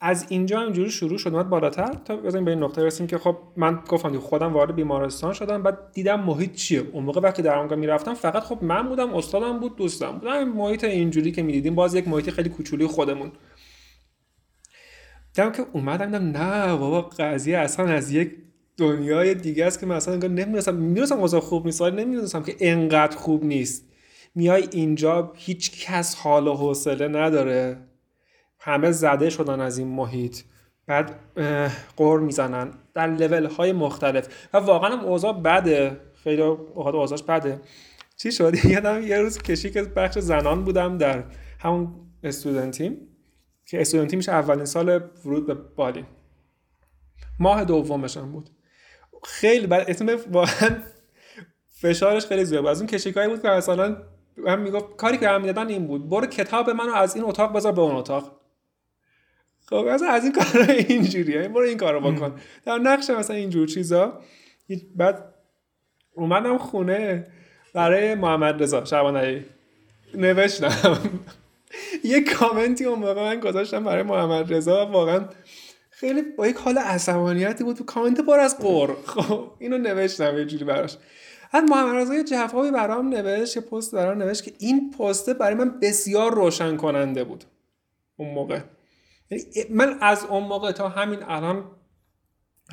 از اینجا اینجوری شروع شد اومد بالاتر. تا بزنیم به این نقطه رسیم که خب من گفتم خودم وارد بیمارستان شدم بعد دیدم محیط چیه. اون موقع وقتی در اونجا می‌رفتم فقط خب من بودم استادم بود دوستم بودم محیط اینجوری که می‌دیدیم باز یک محیط خیلی کوچولی خودمون. دیدم که اومدم دیدم نه بابا قضیه اصلا از یک دنیای دیگه است که من اصلا نمی‌دونستم می‌دونستم اوضاع خوب نیست ولی نمی‌دونستم که انقدر خوب نیست. میای اینجا هیچ کس حال و حوصله نداره. همه زده شدن از این محیط. بعد قور می‌زنن. در لول های مختلف. و واقعا اوضاع بده. خیلی اوقات اوضاعش بده. چی شد؟ یادم یه روز کشی که بخش زنان بودم در همون استودنتیم. که استودنتی میشه اولین سال ورود به بالی ماه دومشم بود. خیلی بعد اسم واقعا فشارش خیلی زیاد از اون کشیکایی بود که مثلا هم می‌گفت کاری که هم می‌دادن این بود. برو کتاب منو از این اتاق بذار به اون اتاق. خب مثلا از این کارا اینجوریه. برو این کارو بکن. در نقش مثلا اینجور چیزا. بعد اومدم خونه برای محمد رضا شبانه نوشتم. یه کامنتی اون موقع من گذاشتم برای محمد رضا. واقعا خیلی با یک حال عصبانیتی بود. تو کامنت پر از قور خب اینو نوشتم یه جوری براش. بعد محمد رضا یه جوابی برام نوشت یه پست برام نوشت که این پست برای من بسیار روشن کننده بود. اون موقع. یعنی من از اون موقع تا همین الان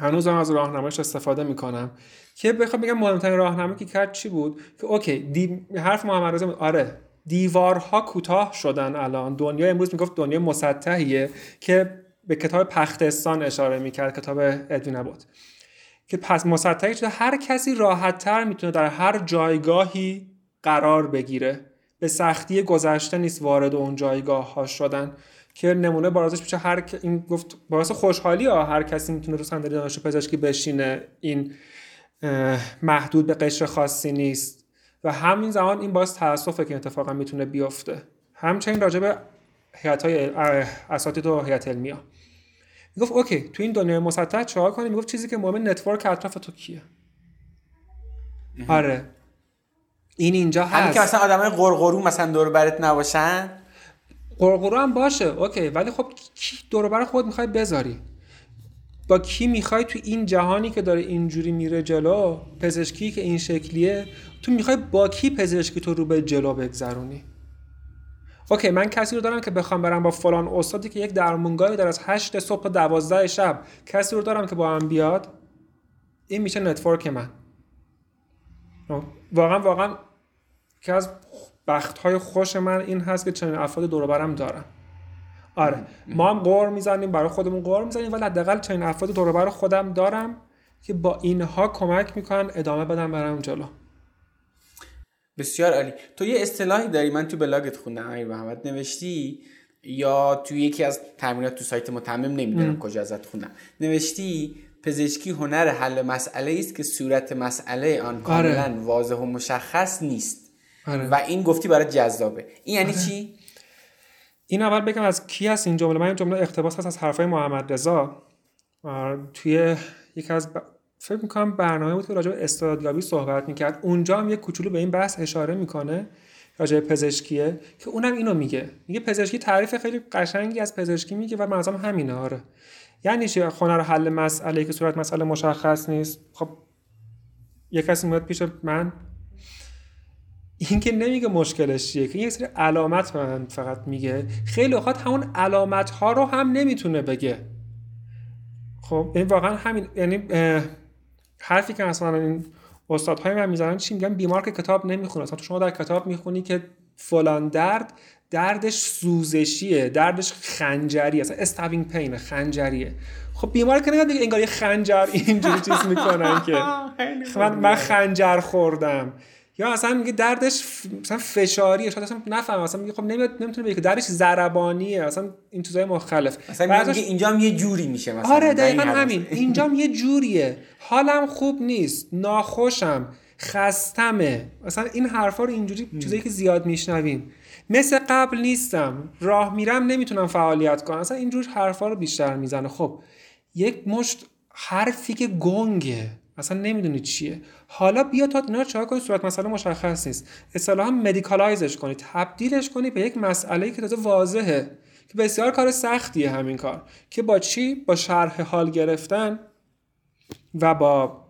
هنوز هم از راهنمایش استفاده می‌کنم که بخوام بگم مهمترین راهنمایی که کرد چی بود؟ که اوکی دی... حرف محمد رضا آره دیوارها کوتاه شدن الان. دنیا امروز می‌گفت دنیا مسطحیه که به کتاب پختستان اشاره می‌کرد کتاب ادوین بود که پس مسطحی شده هر کسی راحتتر می‌تونه در هر جایگاهی قرار بگیره. به سختی گذشته نیست وارد اون جایگاه ها شدن. که نمونه بارزش میشه هر این گفت باعث خوشحالی ها هر کسی می‌تونه رو صندلی دانشجو پزشکی بشینه. این محدود به قشر خاصی نیست. و همین زمان این باعث تاسفه که اتفاقا می‌تونه بیفته. همچنین راجع به هیئت های اساتید و هیئت علمی ها. می‌گفت okay تو این دنیای مسطح چه کار کنیم؟ می‌گفت چیزی که مهم network اطراف تو کیه؟ آره. این اینجا هست. همین که مثلا آدمای غرغرو مثلا دور برت نباشن؟ غرغرو هم باشه okay ولی خب کی دور بر خود می‌خوای بذاری؟ با کی می‌خوای تو این جهانی که داره اینجوری میره جلو پزشکی که این شکلیه تو می‌خوای با کی پزشکی تو رو به جلو بگذرونی؟ okay من کسی رو دارم که بخوام برم با فلان استادی که یک درمونگاهی داره از 8 صبح تا 12 شب. کسی رو دارم که با هم بیاد؟ این میشه network من. واقعا واقعا که از بخت های خوش من این هست که چنین افراد دور برم دارم. آره ما هم قور می‌زنیم برای خودمون قور می‌زنیم ولی حداقل چنین افراد دور خودم دارم که با اینها کمک می‌کنن ادامه بدم برم جلو. بسیار عالی. تو یه اصطلاحی داری من تو بلاگت خوندم امیر محمد. نوشتی؟ یا تو یکی از تعمیرات تو سایت متمم نمی‌دونم کجا ازت خوندم. نوشتی؟ پزشکی هنر حل مسئله است که صورت مسئله آن آره. کاملا واضح و مشخص نیست. آره. و این گفتی برای جذابه. این یعنی آره. چی؟ این اول بگم از کی هست این جمله؟ من این جمله اقتباس هست از حرفای محمد رضا. توی یکی از فکر می‌کنم برنامه بود که راجع به استعدادیابی صحبت می‌کرد. اونجا هم یه کوچولو به این بحث اشاره می‌کنه راجع به پزشکیه که اونم اینو میگه. میگه پزشکی تعریف خیلی قشنگی از پزشکی میگه و منظورم همینه آره. یعنی چی؟ هنر حل مسئله که صورت مسئله مشخص نیست. خب یه کسی میاد پیش من. این که نمیگه مشکلش چیه که یه سری علامت من فقط میگه. خیلی اوقات همون علامت ها رو هم نمی‌تونه بگه. خب این واقعا همین یعنی حرفی که مثلا این استادهای من می‌زنن چی میگن؟ بیمار که کتاب نمی‌خونه. اصلا تو شما در کتاب می‌خونی که فلان درد دردش سوزشیه دردش خنجری اصلا استابینگ پین خنجریه. خب بیمار که نگاه دیگه انگار یه خنجر اینجوری چیز می‌کنن که. من, من خنجر خوردم. یا اصلا میگه دردش مثلا فشاریه شاید اصلا نفهم اصلا میگه خب نمیاد نمی‌تونه بگه دردش ضربانیه اصلا این چیزای مختلف. مثلا میگه اینجا هم یه جوری میشه مثلا. آره دقیقا همین. اینجا هم یه جوریه. حالم خوب نیست. ناخوشم. خستمه. مثلا این حرفا رو اینجوری چیزایی که زیاد میشنویم. مثل قبل نیستم. راه میرم نمی‌تونم فعالیت کنم. اصلا اینجور حرفا رو بیشتر می‌زنه. خب یک مشت حرفی که گنگه. اصلا نمی‌دونی چیه. حالا بیا تا اینا چهار کنی؟ صورت مسئله مشخص نیست. اصطلاحا مدیکالایزش کنی تبدیلش کنی به یک مسئله که تازه واضحه که بسیار کار سختیه همین کار که با چی؟ با شرح حال گرفتن و با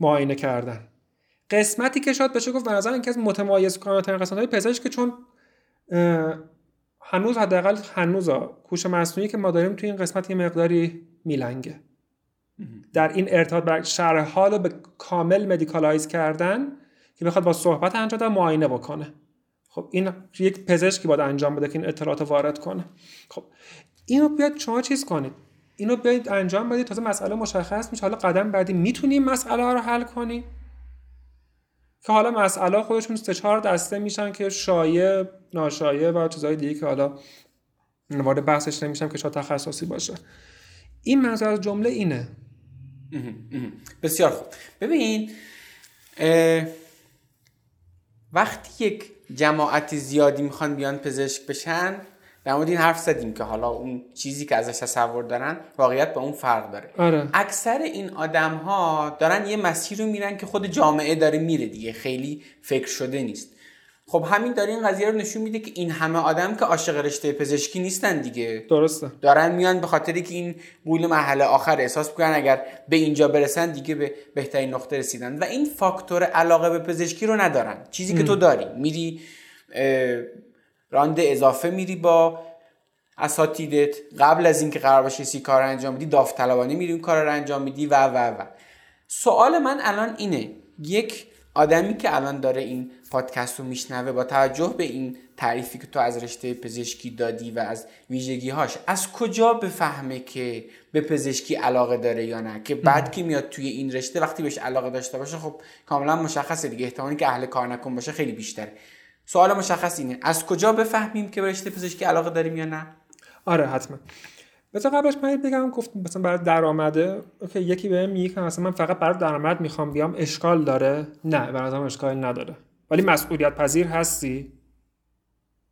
معاینه کردن. قسمتی که شاید بشه گفت نظر اینکه از متمایز کننده قسمت های پزشک که چون هنوز حداقل هنوزا کوش مصنوعی که ما داریم توی این قسمت یه مقداری میلنگه. در این ارتباط بر شرح رو به کامل مدیکالایز کردن که بخواد با صحبت انجام و معاینه بکنه. خب این یک پزشکی باید انجام بده که این اطلاعات وارد کنه. خب اینو بیاد شما چیز کنید؟ اینو بیاید انجام بدید. تازه مسئله مشخص میشه. حالا قدم بعدی می‌تونیم مسئله رو حل کنیم؟ که حالا مسئله خودشون سه چهار دسته میشن که شایع ناشایع و چیزهای دیگه که حالا وارد بحثش نمیشم که شاید تخصصی باشه. این منظور از جمله اینه. بسیار خوب. ببین وقتی یک جماعت زیادی می‌خوان بیان پزشک بشن در مورد این حرف زدیم که حالا اون چیزی که ازش تصور دارن واقعیت با اون فرق داره. آره. اکثر این آدم ها دارن یه مسیر رو میرن که خود جامعه داره میره دیگه. خیلی فکر شده نیست. خب همین داره این قضیه رو نشون میده که این همه آدم که عاشق رشته پزشکی نیستن دیگه. درسته. دارن میان به خاطری که این قول محل آخر احساس می‌کنن اگر به اینجا برسن دیگه به بهترین نقطه رسیدن. و این فاکتور علاقه به پزشکی رو ندارن. چیزی که تو داری میری راند اضافه میری با اساتیدت. قبل از اینکه قرار باشه سی کار انجام بدی داوطلبانه میری اون کار رو انجام میدی و و و. سوال من الان اینه. یک آدمی که الان داره این پادکست رو میشنوه با توجه به این تعریفی که تو از رشته پزشکی دادی و از ویژگی هاش از کجا بفهمه که به پزشکی علاقه داره یا نه؟ که بعد که میاد توی این رشته وقتی بهش علاقه داشته باشه خب کاملا مشخصه دیگه. احتمالی که اهل کار نکن باشه خیلی بیشتره. سوال مشخص اینه. از کجا بفهمیم که به رشته پزشکی علاقه داریم یا نه؟ آره حتما. مثلا قبلش من بگم گفت مثلا برای درآمده اوکی یکی بهم میگه که مثلا من فقط برای درآمد می‌خوام بیام اشکال داره؟ نه به نظرم اشکال نداره. ولی مسئولیت پذیر هستی؟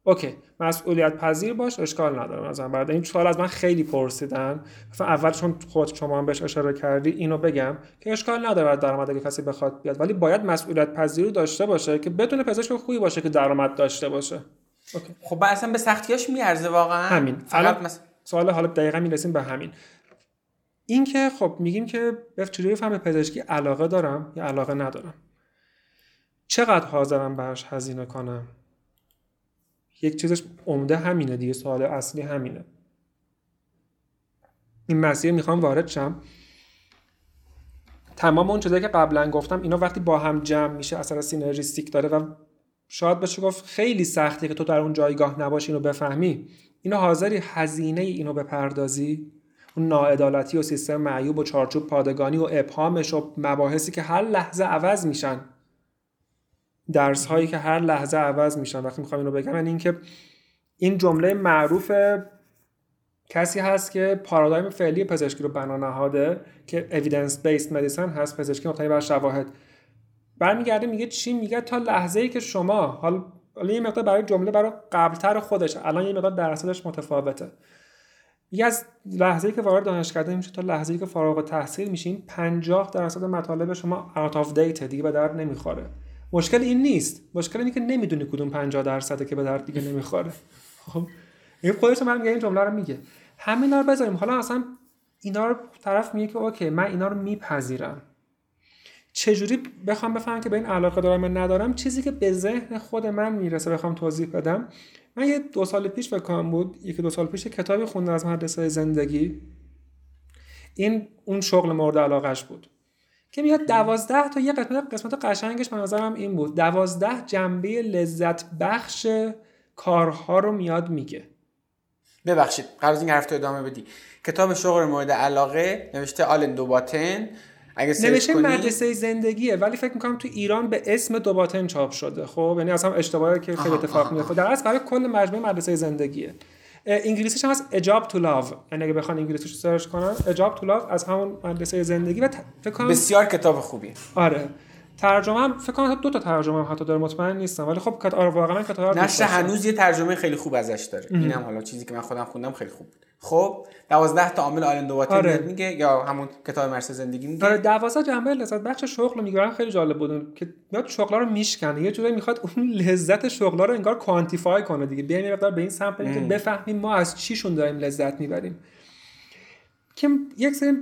اوکی مسئولیت پذیر باش اشکال نداره مثلا بعد این سوال از من خیلی پرسیدن. مثلا اول چون خود شما هم بهش اشاره کردی اینو بگم که اشکال نداره برای درآمد اگه کسی بخواد بیاد. ولی باید مسئولیت پذیری داشته باشه که بدون پزشک خوبی باشه که درآمد داشته باشه. اوکی. خب اصلا به سختیاش میارزه واقعا. همین. فقط مس... سوال حالا دقیقا می‌رسیم به همین. این که خب میگیم که چجوری بفهم پزشکی علاقه دارم یا علاقه ندارم. چقدر حاضرم براش هزینه کنم؟ یک چیزش عمده همینه دیگه سوال اصلی همینه. این مسیر می‌خوام وارد شم. تمام اون چیزایی که قبلا گفتم اینا وقتی با هم جمع میشه اثر سینرژیستیک داره و شاید بشه گفت خیلی سخته که تو در اون جایگاه نباشی اینو بفهمی. اینو حاضری هزینه اینو بپردازی؟ اون ناعدالتی و سیستم معیوب و چارچوب پادگانی و ابهامش و مباحثی که هر لحظه عوض میشن. درس هایی که هر لحظه عوض میشن. وقتی می‌خوام اینو بگم این اینکه این جمله معروف کسی هست که پارادایم فعلی پزشکی رو بنا نهاده که evidence based medicine هست پزشکی مبتنی بر شواهد. برمیگرده میگه چی؟ میگه تا لحظه ای که شما حال حالا یه مقدار برای جمله برای قبلتر خودش الان یه مقدار درصدش متفاوته. یه از لحظه ای که وارد دانشکده میشه تا لحظه ای که فارغ التحصیل میشین 50 درصد مطالب شما out of date دیگه به درد نمی‌خوره. مشکل این نیست. مشکل اینه که نمی‌دونی کدوم 50 درصده که به درد دیگه نمی‌خوره. خب؟ این خودش من میگه این جمله رو میگه. همینا رو بذاریم. حالا اصلا اینا رو طرف میگه که اوکی من اینا رو میپذیرم. چجوری بخوام بفهمم که به این علاقه دارم من ندارم؟ چیزی که به ذهن خود من می‌رسه بخوام توضیح بدم. من یه دو سال پیش فکرم بود یکی دو سال پیش کتابی خوندم از مدرسه زندگی. این اون شغل مورد علاقش بود. که میاد دوازده تا یه قسمت قسمت قشنگش به نظرم این بود. دوازده جنبه لذت بخش کارها رو میاد میگه. ببخشید قبل از این حرف ادامه بدی. کتاب شغل مورد علاقه نوشته آلن دوباتن. اگه نوشته مدرسه زندگیه ولی فکر می‌کنم تو ایران به اسم دوباتن چاپ شده خب؟ یعنی اصلا اشتباهی که خیلی اتفاق میفته در اصل برای کل مجموعه مدرسه زندگیه. انگلیسیش هم هست اجاب تو لاو یعنی اگه بخوان انگلیسیش سرچ کنن اجاب تو لاو از همون مدرسه زندگی و فکر کنم بسیار کتاب خوبیه آره. ترجمه هم فکر کنم دو تا ترجمه هم حتی داره مطمئن نیستم. ولی خب آره واقعا کتاب نشر هنوز یه ترجمه خیلی خوب ازش داره. اینم حالا چیزی که من خودم خوندم خیلی خوب بود. خب 12 تا عامل دواتر آره. میگه یا همون کتاب مرس زندگی میگه. آره 12 جنبه لذت بخش شغل میگه. خیلی جالب بود. که میاد شغلا رو میشکنه. یه جوری می‌خواد اون لذت شغلا رو انگار کوانتیفای کنه دیگه. بیایم مقدار به این سمت که بفهمیم ما از چیشون داریم لذت می‌بریم. که یک سری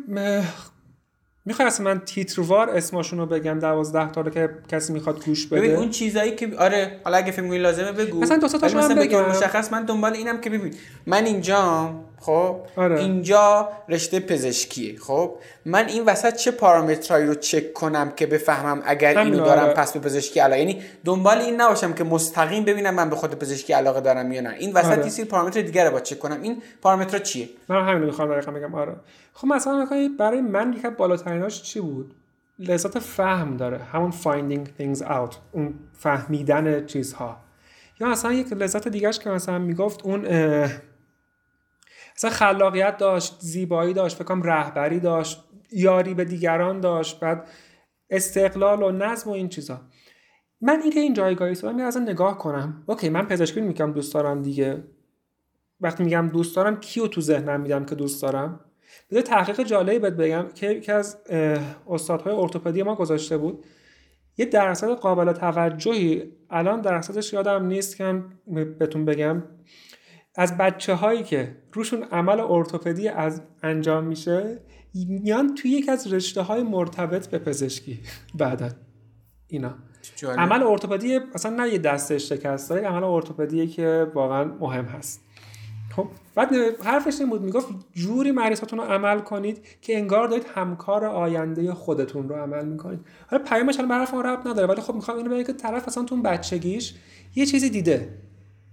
می‌خوای اصلا من تیتروار اسمشون رو بگم دوازده تا رو که کسی می‌خواد گوش بده؟ ببین اون چیزایی که آره حالا اگه فکر لازمه بگو. مثلا دو تاشو من بگم. مشخص من دنبال اینم که ببین من اینجا خب؟ آره. اینجا رشته پزشکیه خب؟ من این وسط چه پارامترایی رو چک کنم که بفهمم اگر اینو دارم آره. پس به پزشکی علاقه یعنی دنبال این نباشم که مستقیم ببینم من به خود پزشکی علاقه دارم یا نه. این وسط آره. یه پارامتر دیگه رو با چک کنم. این پارامترها چیه؟ من همین می‌خوام دقیقاً بگم. آره. خب مثلا برای من یکی بالاتریناش چی بود؟ لذت فهم داره همون finding things out اون فهمیدن چیزها. یا مثلا یک لذت دیگهش که مثلا می‌گفت اون مثلا خلاقیت داشت زیبایی داشت فکرم رهبری داشت یاری به دیگران داشت بعد استقلال و نظم و این چیزا. من اینکه این جایگاهی سوال می نگاه کنم. اوکی من پزشکی میگم دوست دارم دیگه. وقتی میگم دوست دارم کیو تو ذهنم میدم که دوست دارم؟ بذار تحقیق جالبی بهت بگم که یکی از استادهای ارتوپدی ما گذاشته بود. یه درصد قابل توجهی الان درصدش یادم نیست که بهتون بگم. از بچه هایی که روشون عمل ارتوپدی از انجام میشه میان توی یک از رشته های مرتبط به پزشکی. بعدا اینا. عمل ارتوپدی اصلا نه یه شکست داره عمل ارتوپدی که واقعا مهم هست. خب بعد حرفش این بود می‌گفت جوری مریضاتون رو عمل کنید که انگار دارید همکار آینده خودتون رو عمل می‌کنید. حالا پیامش الان حرف رب نداره ولی خب می‌خوام اینو بگم که طرف اصلا تو بچگیش یه چیزی دیده.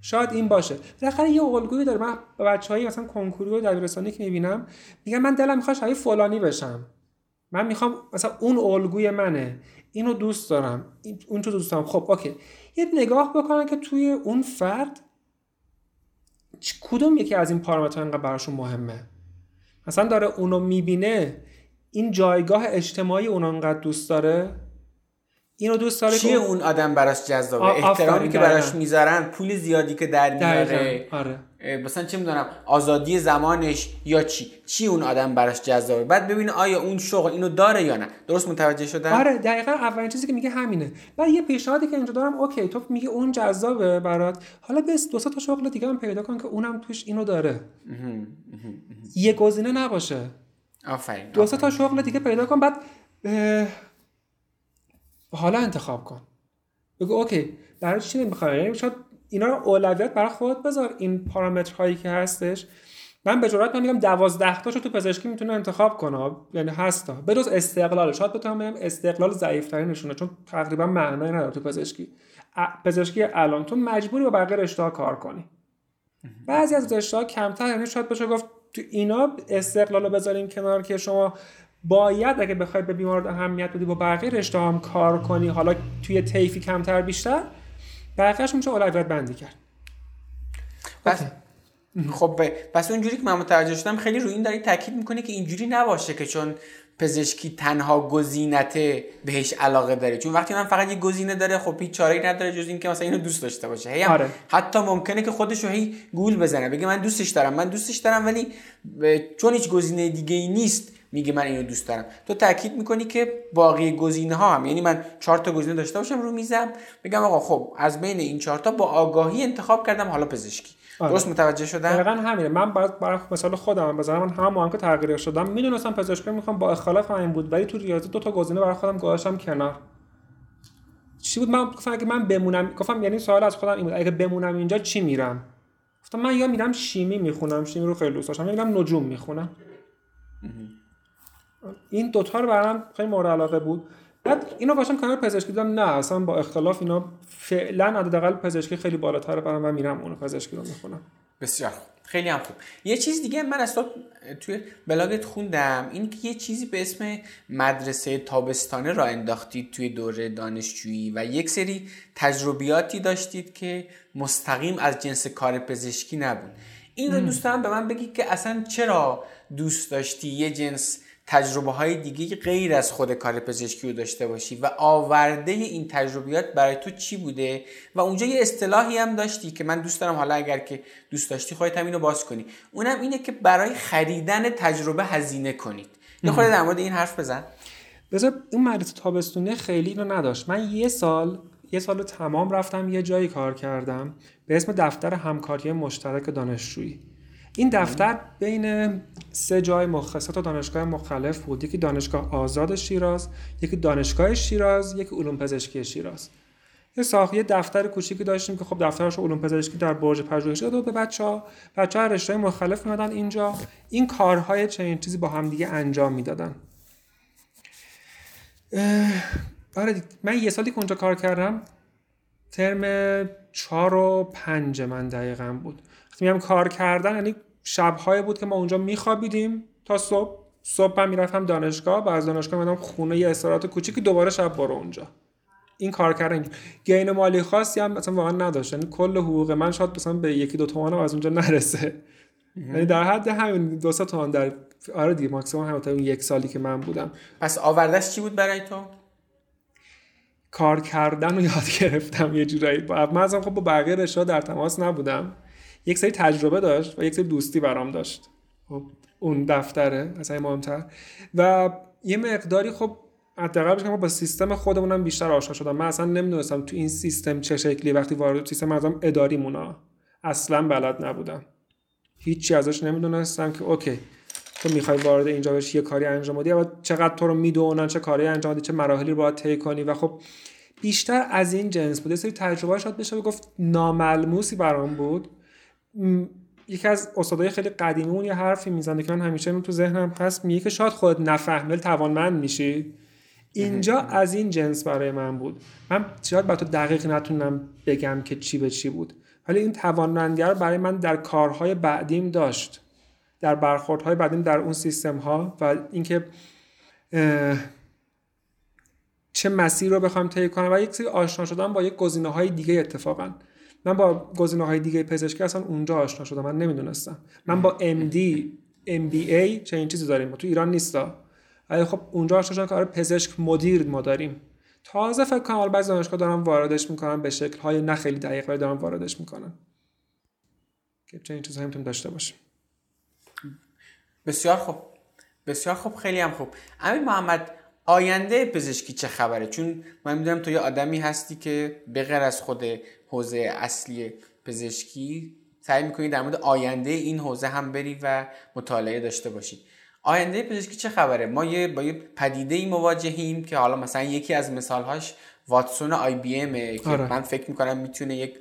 شاید این باشه. بالاخره یه الگویی داره. من بچه‌های مثلا کنکوری و دبیرستانی که می‌بینم میگم من دلم می‌خواد شبیه فلانی بشم. من می‌خوام مثلا اون الگوی منه. اینو دوست دارم. اون تو دوست دارم. خب اوکی. یه نگاه بکنن که توی اون فرد کدوم یکی از این پارامترها انقدر براشون مهمه؟ مثلا داره اونو می‌بینه این جایگاه اجتماعی اون انقدر دوست داره؟ اینو دوست داره چیه اون آدم براش جذابه؟ احترامی که براش می‌ذارن پول زیادی که در میاره. آره. مثلا چه می‌دونم آزادی زمانش یا چی؟ چی اون آدم براش جذابه؟ بعد ببینه آیا اون شغل اینو داره یا نه. درست متوجه شدن آره دقیقا اولین چیزی که میگه همینه. بعد یه پیشنهادی که اینجا دارم okay تو میگه اون جذابه برات. حالا بس دو تا شغل دیگه هم پیدا کن که اونم توش اینو داره. یه گزینه نباشه. آفرین دو تا شغل دیگه پیدا کن بعد حالا انتخاب کن. بگو okay برای چی نمی‌خوای؟ یعنی شاید اینا رو اولویت برای خودت بذار. این پارامترهایی که هستش من به جرات من میگم 12 تاشو تو پزشکی می‌تونه انتخاب کنه. یعنی هستا به جز استقلال. شاید بتونم بگم استقلال ضعیف‌ترینشونه چون تقریبا معنی نداره تو پزشکی. پزشکی الان. تو مجبوری با بقیه رشته کار کنی. بعضی از رشته کمتر یعنی شاید بشه گفت تو اینا استقلال رو بذاریم کنار که شما باید اگه بخوای به بیمار اهمیت بدی با بقیه رشته هم کار کنی. حالا توی طیفی کمتر بیشتر. بقیهش میشه اولویت بندی کرد. بس خب پس اونجوری که من متوجه شدم خیلی روی این داری تاکید می‌کنه که اینجوری نباشه که چون پزشکی تنها گزینت بهش علاقه داره. چون وقتی من فقط یه گزینه داره خب هیچ چاره‌ای نداره جز اینکه مثلا اینو دوست داشته باشه. هی آره. حتی ممکنه که خودش رو هی گول بزنه. بگه من دوستش دارم. من دوستش دارم ولی چون هیچ گزینه دیگه ای نیست میگه من اینو دوست دارم. تو تاکید می‌کنی که باقی گزینه ها هم یعنی من چهار تا گزینه داشته باشم رو میزم بگم آقا خب از بین این چهار تا با آگاهی انتخاب کردم حالا پزشکی. آره. درست متوجه شدم؟ دقیقا همینه. من باید برای مثال خودم بزنم من هم که تغییر شدم می‌دونستم پزشکی می‌خوام با اختلاف همین بود ولی تو ریاضی دو تا گزینه برای خودم گذاشتم کنار. چی بود؟ من گفتم اگه من بمونم گفتم یعنی سوال از خودم این بود اگه بمونم اینجا چی میرم؟ گفتم من یا میرم شیمی می‌خونم شیمی رو خیلی دوست داشتم یا میرم نجوم می‌خونم. این دوتا رو برام خیلی مورد علاقه بود. بعد اینو باشم کنار پزشکی دیدم نه اصلا با اختلاف اینا فعلا حداقل پزشکی خیلی بالاتر برام و میرم اونو پزشکی رو می‌خونم. بسیار خوب. خیلی هم خوب. یه چیز دیگه من از تو توی بلاگت خوندم. این که یه چیزی به اسم مدرسه تابستانه را انداختید توی دوره دانشجویی و یک سری تجربیاتی داشتید که مستقیم از جنس کار پزشکی نبود. این رو دوست دارم به من بگی که اصلا چرا دوست داشتی یه جنس تجربه های دیگه غیر از خود کار پزشکی رو داشته باشی و آورده این تجربیات برای تو چی بوده؟ و اونجا یه اصطلاحی هم داشتی که من دوست دارم حالا اگر که دوست داشتی خودت هم اینو باز کنی. اونم اینه که برای خریدن تجربه هزینه کنید. یه خورده در مورد این حرف بزن. بذار این مدرسه تابستونی خیلی اینو نداشت. من یه سال یه سال تمام رفتم یه جایی کار کردم به اسم دفتر همکاری مشترک دانشجویی. این دفتر بین سه جای مخصص تا دانشگاه مختلف بود. یکی دانشگاه آزاد شیراز یکی دانشگاه شیراز یکی علوم پزشکی شیراز. یه ساخت دفتر کوچیکی داشتیم که خب دفترش علوم پزشکی در برج پژوهشی داد به بچه ها رشته مختلف میادن اینجا. این کارهای چنین چیزی با هم دیگه انجام می‌دادن. آره من یه سالی که اونجا کار کردم ترم چهار و پنج من دقیقا بود. وقتی میگم کار کردن یعنی شبهایی بود که ما اونجا میخوابیدیم. تا صبح صبح من می‌رفتم دانشگاه و از دانشگاه میدم خونه یه استراحت کوچیکی دوباره شب برو اونجا. این کار کردن. گین مالی خاصی هم مثلا واقعا نداشت. یعنی کل حقوق من شاید مثلا به یکی دو تومن از اونجا نرسه. یعنی در حد همین دو سه تومن در آره دیگه ماکسیمم همین اون یک سالی که من بودم. پس آوردش چی بود برای تو؟ کار کردن رو یاد گرفتم یه جورایی. من اصلا خب با بقیه رشته در تماس نبودم. یک سری تجربه داشت و یک سری دوستی برام داشت. خب اون دفتره از مهمتر. و یه مقداری خب حداقل بشم با سیستم خودمونم بیشتر آشنا شدم. من اصلا نمی‌دونستم تو این سیستم چه شکلی وقتی وارد سیستم ازم اداری مونا اصلا بلد نبودم. هیچی ازش نمی‌دونستم که اوکی تو می‌خوای وارد اینجا بشی یه کاری انجام بدی. و چقدر تو رو می‌دونن چه کاری انجام بدی چه مراحلی باید طی کنی. و خب بیشتر از این جنس بود. یه سری تجربه شاید بشه گفت ناملموسی برام بود. یکی از استادای خیلی قدیمی اون یه حرفی می‌زنه که من همیشه اون تو ذهنم هست میگه که شاید خودت نفهمل توانمند میشی. اینجا از این جنس برای من بود. من شاید با تو دقیق نتونم بگم که چی به چی بود. ولی این توانمندی رو برای من در کارهای بعدیم داشت. در برخوردهای بعدیم در اون سیستم ها و اینکه چه مسیر رو بخوام طی کنم و یک سری آشنا شدم با یک گزینه های دیگه اتفاقا. من با گزینه های دیگه پزشکی اصلا اونجا آشنا شدم من نمی‌دونستم. من با MD MBA چه این چیزی داریم؟ تو ایران نیستا. ولی خب اونجا آشنا شدم که آره پزشک مدیر ما داریم. تازه فکر کنم حالا بعضی دانشگاه دارم واردش می‌کنم به شکل های نه خیلی دقیق ولی دارم واردش می‌کنم که چه این چیزهایی می‌تونیم داشته باشیم. بسیار خوب. بسیار خوب خیلی هم خوب. امیر محمد آینده پزشکی چه خبره؟ چون من می‌دونم تو یه آدمی هستی که به غیر از خود حوزه اصلی پزشکی سعی می‌کنی در مورد آینده این حوزه هم بری و مطالعه داشته باشی آینده پزشکی چه خبره؟ ما یه با یه پدیده ای مواجهیم که حالا مثلا یکی از مثالهاش واتسون آی بی امه که آره. من فکر می‌کنم می‌تونه یک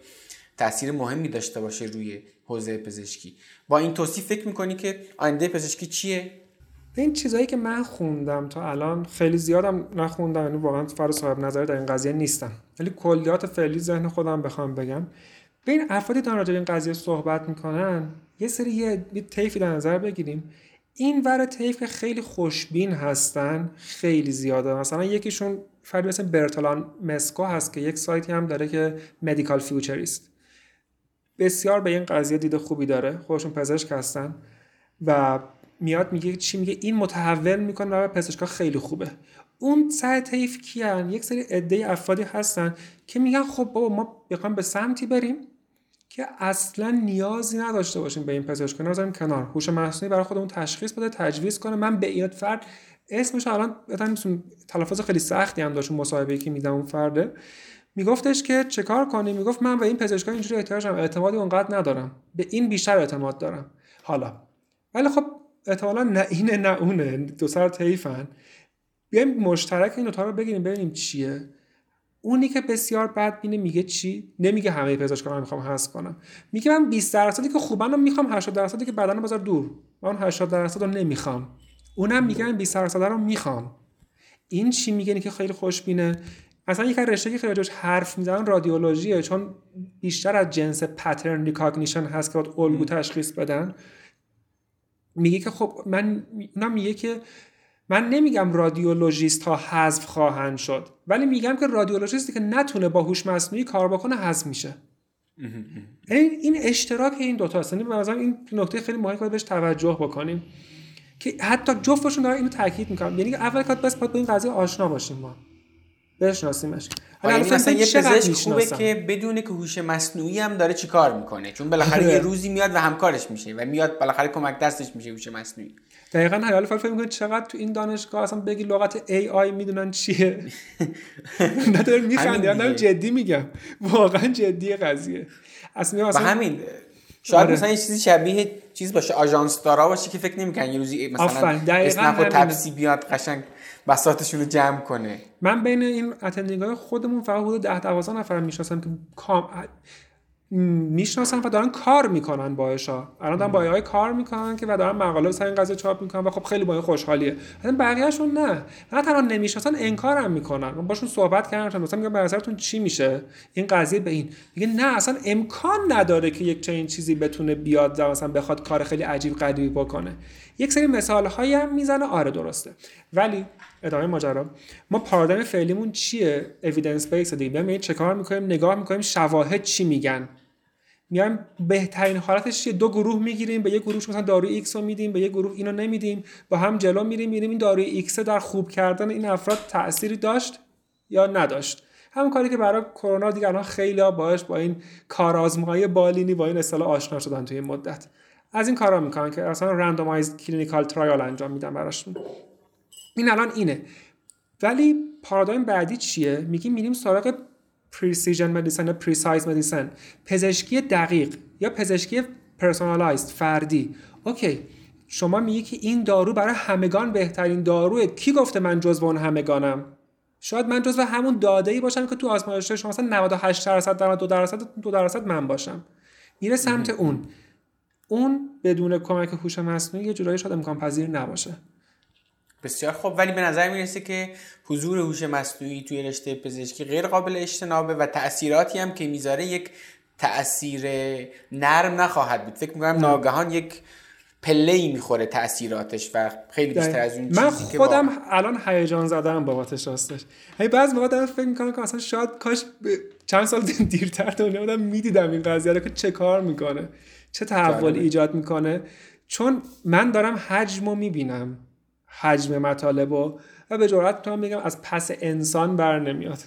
تاثیر مهمی داشته باشه روی حوزه پزشکی. با این توصیف فکر می‌کنی که آینده پزشکی چیه؟ این چیزایی که من خوندم تا الان خیلی زیادم نخوندم یعنی واقعا فرا صاحب نظر در این قضیه نیستم. ولی کلیات فعلی ذهن خودم بخوام بگم. به این افرادی دارن راجع این قضیه صحبت می‌کنن یه سری یه, طیفی در نظر بگیریم. این ور طیف که خیلی خوشبین هستن خیلی زیاده. مثلا یکیشون فرد مثل برتلان مسکو هست که یک سایتی هم داره که Medical Futurist بسیار به این قضیه دید خوبی داره. خودشون پزشک هستن و میاد میگه چی میگه؟ این متحول می‌کنه و پزشکا خیلی خوبه. اون سر طیف کی‌ان یک سری عده افرادی هستن که میگن خب بابا ما بخوام به سمتی بریم که اصلا نیازی نداشته باشیم به این پزشک نظرم کنار. هوش مصنوعی برای خودمون تشخیص بده تجویز کنه. من به این فرد اسمش الان مثلا تلفظ خیلی سختی هم داشت مصاحبه که میدم اون فرده. میگفتش که چه کار کنیم؟ می‌گفت من به این پزشکای اینجوری احتیاج دارم اعتمادی اونقدر ندارم. به این بیشتر اعتماد دارم. حالا. ولی خب احتمالا نه اینه نه اونه دو سر طیفن بیایم مشترک این دوتا رو بگیریم ببینیم چیه. اونی که بسیار بد بینه میگه چی؟ نمیگه همه پزشکان رو می‌خوام حذف کنم. میگه من 20 درصدی که خوبن رو می‌خوام 80 درصدی که بدن بریزم دور. من 80 درصد رو نمی‌خوام. اونم میگه من 20 درصد رو می‌خوام. این چی میگه؟ که خیلی خوشبینه. مثلا یک رشته که خیلی راجعش حرف می‌زنن رادیولوژیه چون بیشتر از جنس pattern recognition هست که باید الگو تشخیص بدن. میگه که خب من اونم میگه که من نمیگم رادیولوژیست ها حذف خواهند شد ولی میگم که رادیولوژیستی که نتونه با هوش مصنوعی کار بکنه حذف میشه. این اشتراک این دوتا هست یعنی این نکته خیلی مهمه که بهش توجه بکنیم که حتی جفتشون دارن اینو تاکید می‌کنم یعنی اول کات بس باید با این قضیه آشنا باشیم ما. بشناسیمش. حالا مثلا یه پزشک خوبه که بدونه که هوش مصنوعی هم داره چیکار می‌کنه؟ چون بالاخره یه روزی میاد و همکارش میشه و میاد بالاخره کمک دستش میشه هوش مصنوعی. دقیقا حالا فکر می‌کنه چقدر تو این دانشگاه اصلا بگی لغت ای آی می‌دونن چیه؟ نداره میخنده نه جدی میگم. واقعا جدی قضیه. اصلا همین شاید آره. مثلا یه چیزی شبیه چیز باشه آژانس دارا باشه که فکر نمی‌کنن یه روزی مثلا اسنپ و تپسی بیاد قشنگ. بساتشون رو جمع کنه. من بین این اتندینگ های خودمون فقط حدود 10 12 نفر می‌شناسم که کام می‌شناسن و دارن کار می‌کنن با ها الان دارن با های کار می‌کنن که و دارن مقاله سر این قضیه چاپ می‌کنن و خب خیلی با خوشحالیه. مثلا بقیه‌شون نه. نه تنها نمی‌شناسن انکارم می‌کنن. من باشون صحبت کردم مثلا میگم به نظرتون چی میشه؟ این قضیه به این. میگه نه اصلا امکان نداره که یک چنین چیزی بتونه بیاد مثلا بخواد کار خیلی عجیب غریبی بکنه. یک سری مثال هایی هم می‌زنه. آره درسته. ولی ادامه ماجرا. ما پارادایم فعلیمون چیه؟ evidence-based دیگه. میایم چه کار می‌کنیم نگاه می‌کنیم شواهد چی میگن. میایم بهترین حالتش چیه دو گروه می‌گیریم به یه گروه مثلا داروی ایکس رو میدیم به یه گروه اینو نمیدیم با هم جلو میریم میریم این داروی ایکس در خوب کردن این افراد تأثیری داشت یا نداشت؟ همون کاری که برای کرونا دیگه الان خیلی باش با این کارآزمایی بالینی با این اصطلاح آشنا شدن توی مدت. از این کارا می‌کنن که اصلا randomized clinical trial انجام میدن براشون. این الان اینه. ولی پارادایم بعدی چیه؟ میگیم میریم سراغ precision medicine precise medicine پزشکی دقیق یا پزشکی personalized فردی. okay. شما میگی که این دارو برای همگان بهترین داروه. کی گفته من جزو اون همگانم؟ شاید من جزو همون داده ای باشم که تو آزمایش شما مثلا 98 درصد 2 درصد 2 درصد من باشم. میره سمت اون. اون بدون کمک هوش مصنوعی یه جورایی شاید امکان پذیر نباشه. بسیار خوب. ولی به نظر می‌رسه که حضور هوش مصنوعی توی رشته پزشکی غیر قابل اجتنابه و تاثیراتی هم که می‌ذاره یک تاثیر نرم نخواهد بود. فکر می‌کنم ناگهان یک پله ای می‌خوره تاثیراتش و خیلی بیشتر از اون من خودم الان هیجان زدم بابتش راستش. هی بعضی موقع دارم فکر می‌کنم که مثلا شاید کاش چند سال دیرتر دنیا بودم می‌دیدم این قضیه رو که چه کار می‌کنه چه تحول ایجاد می‌کنه. چون من دارم حجم رو می‌بینم. حجم مطالب و و به جرات می‌تونم بگم از پس انسان بر نمیاد.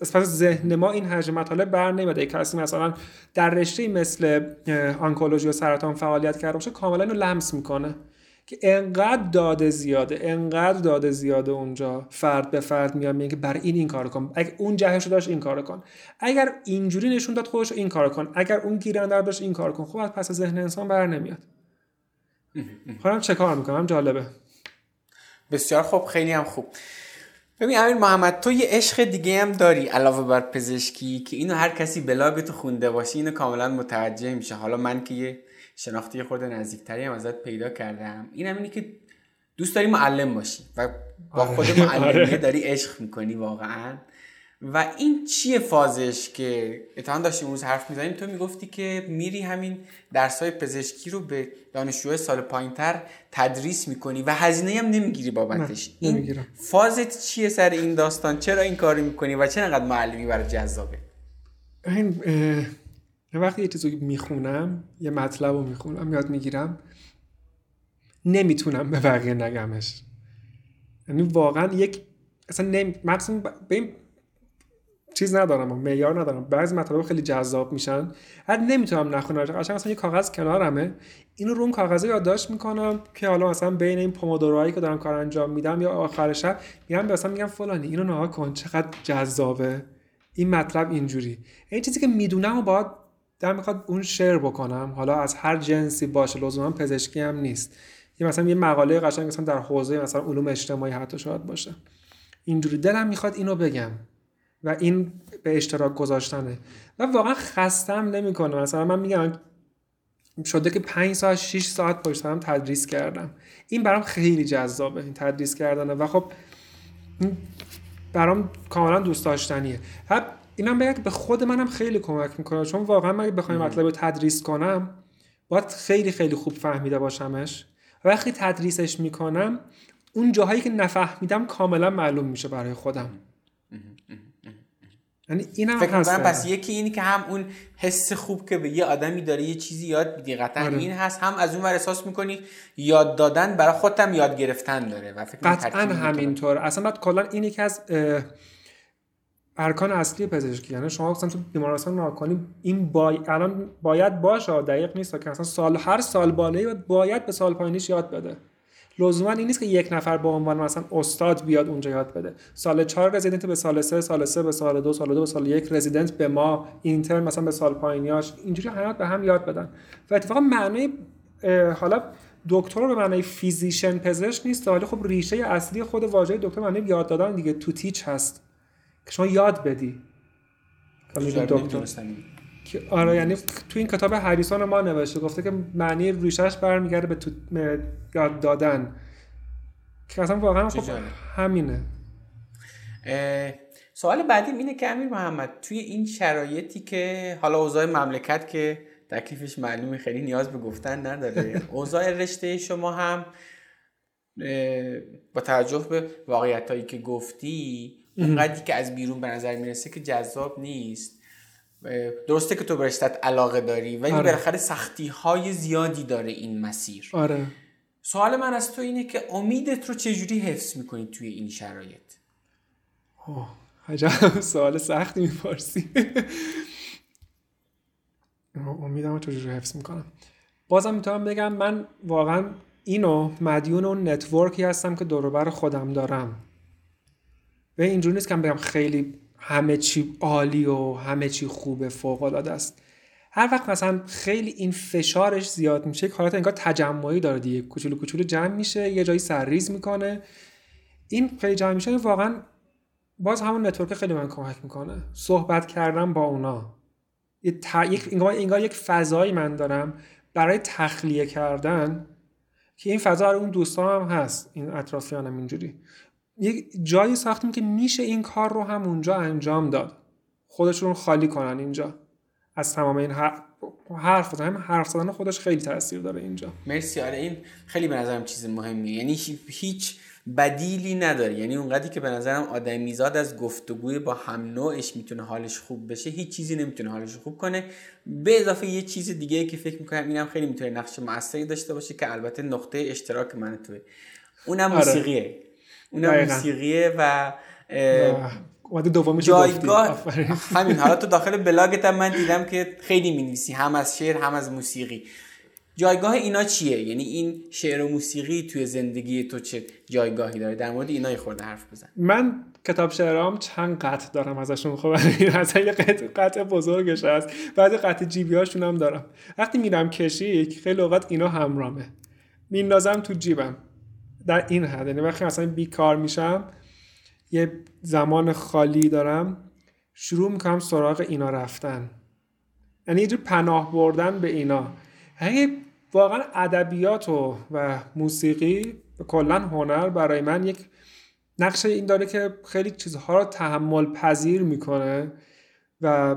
از پس ذهن ما این حجم مطالب بر نمیاد. کسی مثلا در رشته مثل آنکولوژی و سرطان فعالیت کرده باشه کاملا اینو لمس می‌کنه که انقدر داده زیاده انقدر داده زیاده اونجا فرد به فرد میاد میگه بر این این کارو کن. اگر اون جهش داشت این کارو کن. اگر اینجوری نشون داد خودش این کارو کن. اگر اون گیرنده داشت این کار کن. خب از پس ذهن انسان بر نمیاد. خودم چه کار می‌کنم؟ جالبه. بسیار خوب خیلی هم خوب ببین امیر محمد تو یه عشق دیگه هم داری علاوه بر پزشکی که اینو هر کسی بلاگ تو خونده باشه اینو کاملا متوجه میشه حالا من که یه شناختی خود نزدیکتری هم ازت پیدا کردم اینم اینه که دوست داری معلم باشی و با آره. خود معلمیه آره. داری عشق می‌کنی واقعا و این چیه فازش که اتحان داشتیم روز حرف می‌زنیم؟ تو می‌گفتی که میری همین درس های پزشکی رو به دانشجوهای سال پایینتر تدریس می‌کنی و هزینه هم نمی‌گیری بابتش. این فازت چیه سر این داستان؟ چرا این کاری می‌کنی و چه انقدر معلمی برای جذابه؟ این وقتی یه چیزی می‌خونم یه مطلب رو می‌خونم یاد می‌گیرم نمی‌تونم به بقیه نگمش. یعنی واقعا یک اصلا نمی... به این چیز ندارم معیار ندارم. بعضی مطالب خیلی جذاب میشن. هر نمی‌تونم نخونم. قشنگ مثلا یه کاغذ کنارمه. اینو رو اون کاغذه یادداشت می‌کنم که حالا مثلا بین این پومودوروهایی که دارم کار انجام میدم یا آخر شب میگم مثلا میگم فلانی. اینو نها کن چقدر جذابه. این مطلب اینجوری. این چیزی که می‌دونم و باید در می‌خواد اون شعر بکنم. حالا از هر جنسی باشه لزوما پزشکی هم نیست. یه مثلا یه مقاله قشنگ مثلا در حوزه مثلا علوم اجتماعی حتی شاید باشه. اینجوری دلم می‌خواد اینو بگم. و این به اشتراک گذاشتنه. و واقعا خستم نمی‌کنه. مثلا من میگم شده که 5 ساعت 6 ساعت پشت سرم تدریس کردم. این برام خیلی جذابه این تدریس کردنه و خب برام کاملا دوست داشتنیه. اینم بگم به خود منم خیلی کمک می‌کنه. چون واقعا من بخوایم مطلب تدریس کنم باید خیلی خیلی خوب فهمیده باشمش. وقتی تدریسش می‌کنم اون جاهایی که نفهمیدم کاملا معلوم میشه برای خودم. یعنی اینم فکر هست. پس یکی اینی که هم اون حس خوب که به یه آدمی داره یه چیزی یاد میدی قطعا آره. این هست. هم از اون ور احساس می‌کنی یاد دادن برای خودت هم یاد گرفتن داره و فکر قطعا همینطور. اصلا بعد کلا این یکی از ارکان اصلی پزشکی یعنی شما اصلا تو بیمارستان ناکنی این بای... الان باید باشه دقیق نیست که اصلا سال هر سال بالایی باید به سال پایینیش یاد بده. لزوما این نیست که یک نفر به عنوان مثلا استاد بیاد اونجا یاد بده. سال چهار رزیدنت به سال سه سال سه به سال دو سال دو به سال یک رزیدنت به ما اینترن مثلا به سال پایینیاش اینجوری حیات به هم یاد بدن. و اتفاقا معنی حالا دکتر به معنی فیزیشن پزشک نیست ولی خب ریشه اصلی خود واژه دکتر معنی یاد دادن دیگه. تو تیچ هست. که شما یاد بدی. دکتر. آره یعنی تو این کتاب هریسون ما نوشته گفته که معنی ریشش برمیگرده به تو یاد دادن. که اصلا واقعا خب همینه. سوال بعدی اینه که امیر محمد توی این شرایطی که حالا اوضاع مملکت که تکلیفش معلومه خیلی نیاز به گفتن نداره. اوضاع رشته شما هم با توجه به واقعیت هایی که گفتی اونقدری که از بیرون به نظر می‌رسه که جذاب نیست. درسته که تو برشتت علاقه داری ولی آره. بالاخره سختی های زیادی داره این مسیر. آره. سوال من از تو اینه که امیدت رو چجوری حفظ می‌کنی توی این شرایط؟ عجب. سوال سختی می‌پرسی. امیدم رو چجوری حفظ می‌کنم؟ بازم می‌تونم بگم من واقعا اینو مدیون اون network ی هستم که دوروبر خودم دارم. و اینجوری نیست که بگم خیلی همه چی عالی و همه چی خوبه فوق العاده است. هر وقت مثلا خیلی این فشارش زیاد میشه حالت انگار تجمعی داره دیگه. کوچولو کوچولو جمع میشه یه جایی سرریز می‌کنه. این خیلی جمع میشه واقعا باز همون network خیلی من کمک می‌کنه. صحبت کردم با اونا. یک انگار یک فضایی من دارم برای تخلیه کردن که این فضا اون دوستان هم هست. این اطرافیانم اینجوری. یک جایی ساختیم که میشه این کار رو هم اونجا انجام داد. خودشون خالی کنن اینجا. از تمام این حرف زدن حرف زدن خودش خیلی تاثیر داره اینجا. مرسی. آره این خیلی به نظرم چیز مهمیه. یعنی هیچ بدیلی نداره. یعنی اونقدری که به نظرم آدمیزاد از گفتگوی با هم نوعش می‌تونه حالش خوب بشه. هیچ چیزی نمی‌تونه حالش خوب کنه. به اضافه یه چیز دیگه که فکر می‌کنم اینم خیلی می‌تونه نقش موثری داشته باشه که البته نقطه اشتراک من توه. اونم آره. موسیقیه. اونم موسیقیه و جایگاه. همین حالا تو داخل بلاگت هم من دیدم که خیلی می‌نویسی هم از شعر هم از موسیقی. جایگاه اینا چیه؟ یعنی این شعر و موسیقی توی زندگی تو چه جایگاهی داره؟ در مورد اینا خورده حرف بزن. من کتاب شعرام چند قطع دارم ازشون. خب اصلا یه قطع, قطع بزرگش هست. بعد قطع جیبی هاشون هم دارم. وقتی میرم کشیک خیلی اوقات اینا همرامه. میندازم تو جیبم. در این حد. یعنی وقتی مثلا بیکار میشم یه زمان خالی دارم شروع می‌کنم سراغ اینا رفتن. یعنی یه پناه بردن به اینا. یعنی واقعا ادبیات و, و موسیقی کلا هنر برای من یک نقش این داره که خیلی چیزها رو تحمل پذیر می‌کنه و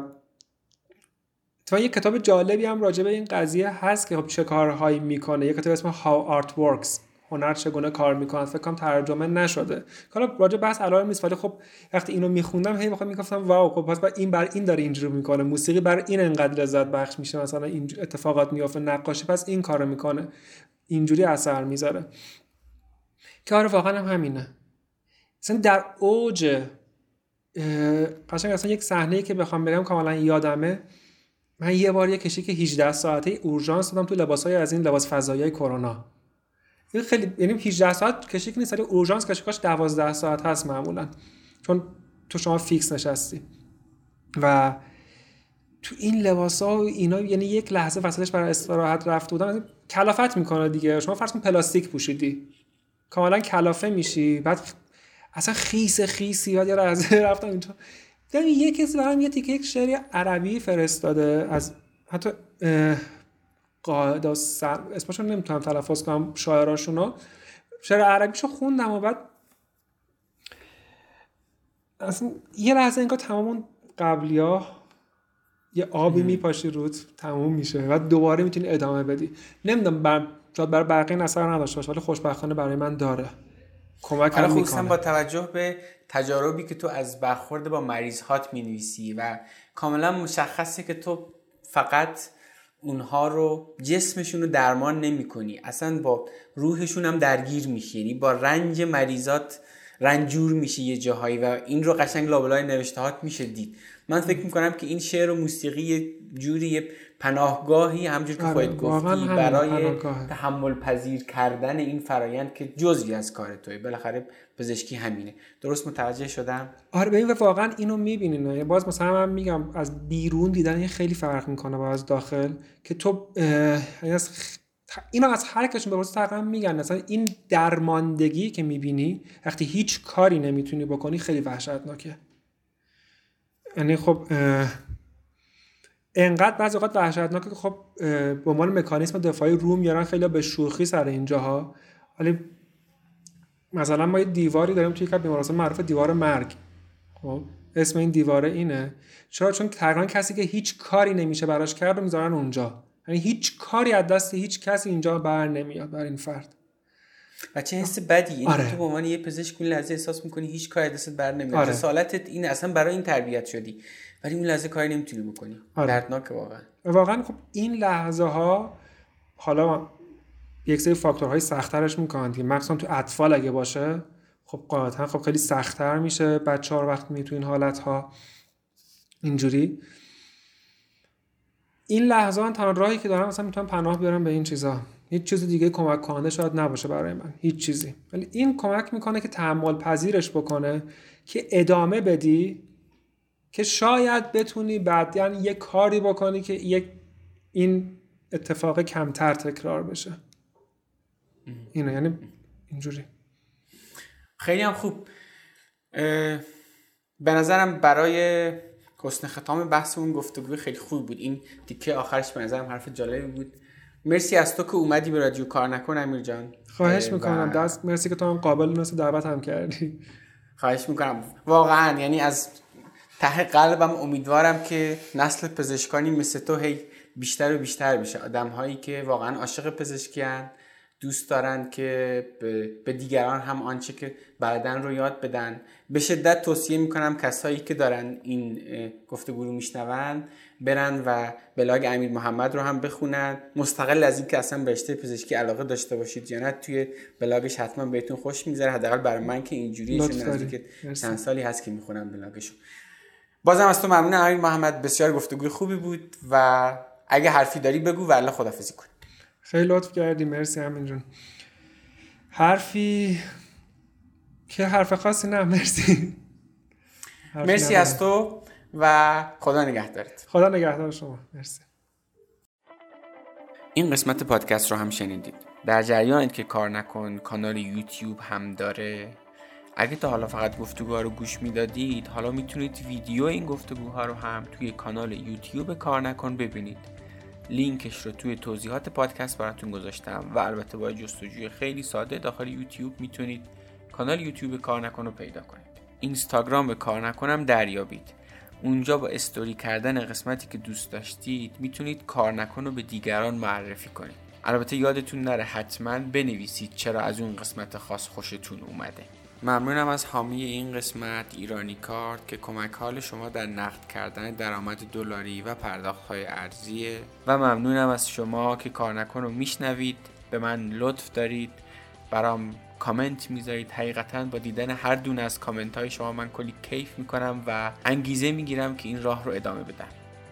تو یک کتاب جالبی هم راجع به این قضیه هست که خب چه کارهایی می‌کنه. یک کتاب اسم How Art Works. هنر چگونه کار می‌کنه؟ فکر کنم ترجمه نشده. حالا راجع بحث الان نیست ولی خب وقتی اینو میخوندم هی می‌خوام می‌گفتم واو خب پس این بر این داره اینجوری می‌کنه. موسیقی بر این انقدر لذت بخش میشه مثلا این اتفاقات میافته نقاشی پس این کارو می‌کنه. اینجوری اثر می‌ذاره. که آره واقعا هم همینه. مثلا در اوج قشنگ اصلا یک صحنه که بخوام بگم کاملا یادمه. من یه بار یه کشیک 18 ساعته اورژانس دادم تو لباسای از این لباس فضایی کرونا. این خیلی یعنی 18 ساعت کشیک نیست ولی اورژانس کشیکاش 12 ساعت هست معمولا. چون تو شما fix نشستی. و تو این لباس ها و اینا یعنی یک لحظه وسطش برای استراحت رفت بودن کلافت می‌کنه دیگه. شما فرض کن پلاستیک پوشیدی. کاملا کلافه میشی. بعد اصلا خیس خیسی بعد یه لحظه رفتم اینجا. دیدم یه کسی برام یه تیکه یک شعری عربی فرستاده از حتی قاعده سر اسمشون نمی‌تونم تلفظ کنم شاعراشونو. شعر عربیشو خوندم و بعد اصلا یه لحظه انگار تمام اون قبلی ها یه آبی میپاشی رود تموم میشه و دوباره می‌تونی ادامه بدی. نمی‌دونم بر شاید برای بقیه اثر نداشته باشه ولی خوشبختانه برای من داره. کمک هم می‌کنه. با توجه به تجاربی که تو از برخورد با مریض هات می‌نویسی و کاملا مشخصه که تو فقط اونها رو جسمشون رو درمان نمی کنی اصلا با روحشون هم درگیر میشی. یعنی با رنج مریضات رنجور میشه یه جاهایی و این رو قشنگ لابلای نوشتهات میشه دید. من فکر می‌کنم که این شعر و موسیقی جوری پناهگاهی همجور که آره، خودت گفتی برای تحمل پذیر کردن این فرایند که جزوی از کار توی بالاخره پزشکی همینه. درست متوجه شدم؟ آره ببین واقعا اینو می‌بینین. باز مثلا من میگم از بیرون دیدن خیلی فرق می‌کنه با از داخل که تو یعنی از اینو از هر کشون بپرسی تقریبا میگن. مثلا این درماندگی که می‌بینی وقتی هیچ کاری نمی‌تونی بکنی خیلی وحشتناکه. یعنی خب انقدر بعضی اوقات وحشتناکه که خب به عنوان مکانیسم دفاعی رو میارن خیلی به شوخی سر اینجاها. ولی مثلا ما یه دیواری داریم توی یک بیمارستان معروف دیوار مرگ. خب اسم این دیواره اینه. چرا؟ چون تقریبا کسی که هیچ کاری نمیشه براش کرد می‌ذارن اونجا. یعنی هیچ کاری از دست هیچ کسی اینجا بر نمیاد بر این فرد. و چه حس بدی. آره. تو به عنوان یه پزشک اون لحظه احساس می‌کنی هیچ کاری دستت بر نمیاد. آره. رسالتت این اصلا برای این تربیت شدی. ولی اون لحظه کاری نمی‌تونی بکنی. آره. دردناک واقعا. واقعا خب این لحظه ها حالا یک سری فاکتورهای سختترش می‌کنن که مخصوصا تو اطفال اگه باشه خب قاعدتا خب خیلی سختتر میشه. بچه ها وقت می تو این حالت ها اینجوری. این لحظه ها تنها راهی که دارم مثلا می‌تونم پناه بیارم به این چیزا. هیچ چیز دیگه کمک کننده شاید نباشه برای من. هیچ چیزی. ولی این کمک می‌کنه که تحمل پذیرش بکنه که ادامه بدی که شاید بتونی بعد یعنی یه کاری بکنی که یک این اتفاق کمتر تکرار بشه. اینه. یعنی اینجوری. خیلی هم خوب. به نظرم برای حسن ختام بحث اون گفتگوی خیلی خوب بود. این تیکه آخرش به نظرم حرف جالبی بود. مرسی از تو که اومدی به رادیو. کار نکن امیر جان. خواهش می‌کنم. دست مرسی که تو هم قابل نست دعوت هم کردی. خواهش می‌کنم. واقعا یعنی از ته قلبم امیدوارم که نسل پزشکانی مثل تو هی بیشتر و بیشتر بشه. آدم هایی که واقعا عاشق پزشکی دوست دارن که به دیگران هم آنچه که بلدن رو یاد بدن. به شدت توصیه می‌کنم کسایی که دارن این گفتگو رو میشنون برن و بلاگ امیر محمد رو هم بخونن. مستقل از اینکه اصلا به رشته پزشکی علاقه داشته باشید یا نه توی بلاگش حتما بهتون خوش میگذره. حداقل برای من که اینجوری نزدیک چند سالی هست که می‌خونم بلاگشو. بازم از تو ممنون امیر محمد. بسیار گفتگوی خوبی بود و اگه حرفی داری بگو و الله خدافظی کن. خیلی لطف کردی مرسی همین جون. حرفی که حرف خاصی نه مرسی. مرسی از تو و خدا نگهدارت. خدا نگهدار شما. مرسی. این قسمت پادکست رو هم شنیدید. در جریانید که کار نکن کانال یوتیوب هم داره. اگه تا حالا فقط گفتگوها رو گوش می‌دادید حالا می‌تونید ویدیو این گفتگوها رو هم توی کانال یوتیوب کار نکن ببینید. لینکش رو توی توضیحات پادکست براتون گذاشتم و البته با جستجوی خیلی ساده داخل یوتیوب می‌تونید کانال یوتیوب کار نکن رو پیدا کنید. اینستاگرام به کار نکنم دریابید. اونجا با استوری کردن قسمتی که دوست داشتید می‌تونید کار نکن رو به دیگران معرفی کنید. البته یادتون نره حتما بنویسید چرا از اون قسمت خاص خوشتون اومده. ممنونم از حامی این قسمت ایرانی کارت که کمک حال شما در نقد کردن درآمد دلاری و پرداخت های ارزیه و ممنونم از شما که کار نکن رو میشنوید. به من لطف دارید. برام کامنت می‌ذارید. حقیقتا با دیدن هر دونه از کامنت های شما من کلی کیف می‌کنم و انگیزه می‌گیرم که این راه رو ادامه بدم.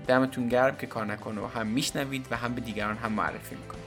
دمتون گرم که کار نکن رو هم میشنوید و هم به دیگران هم معرفی می‌کنید.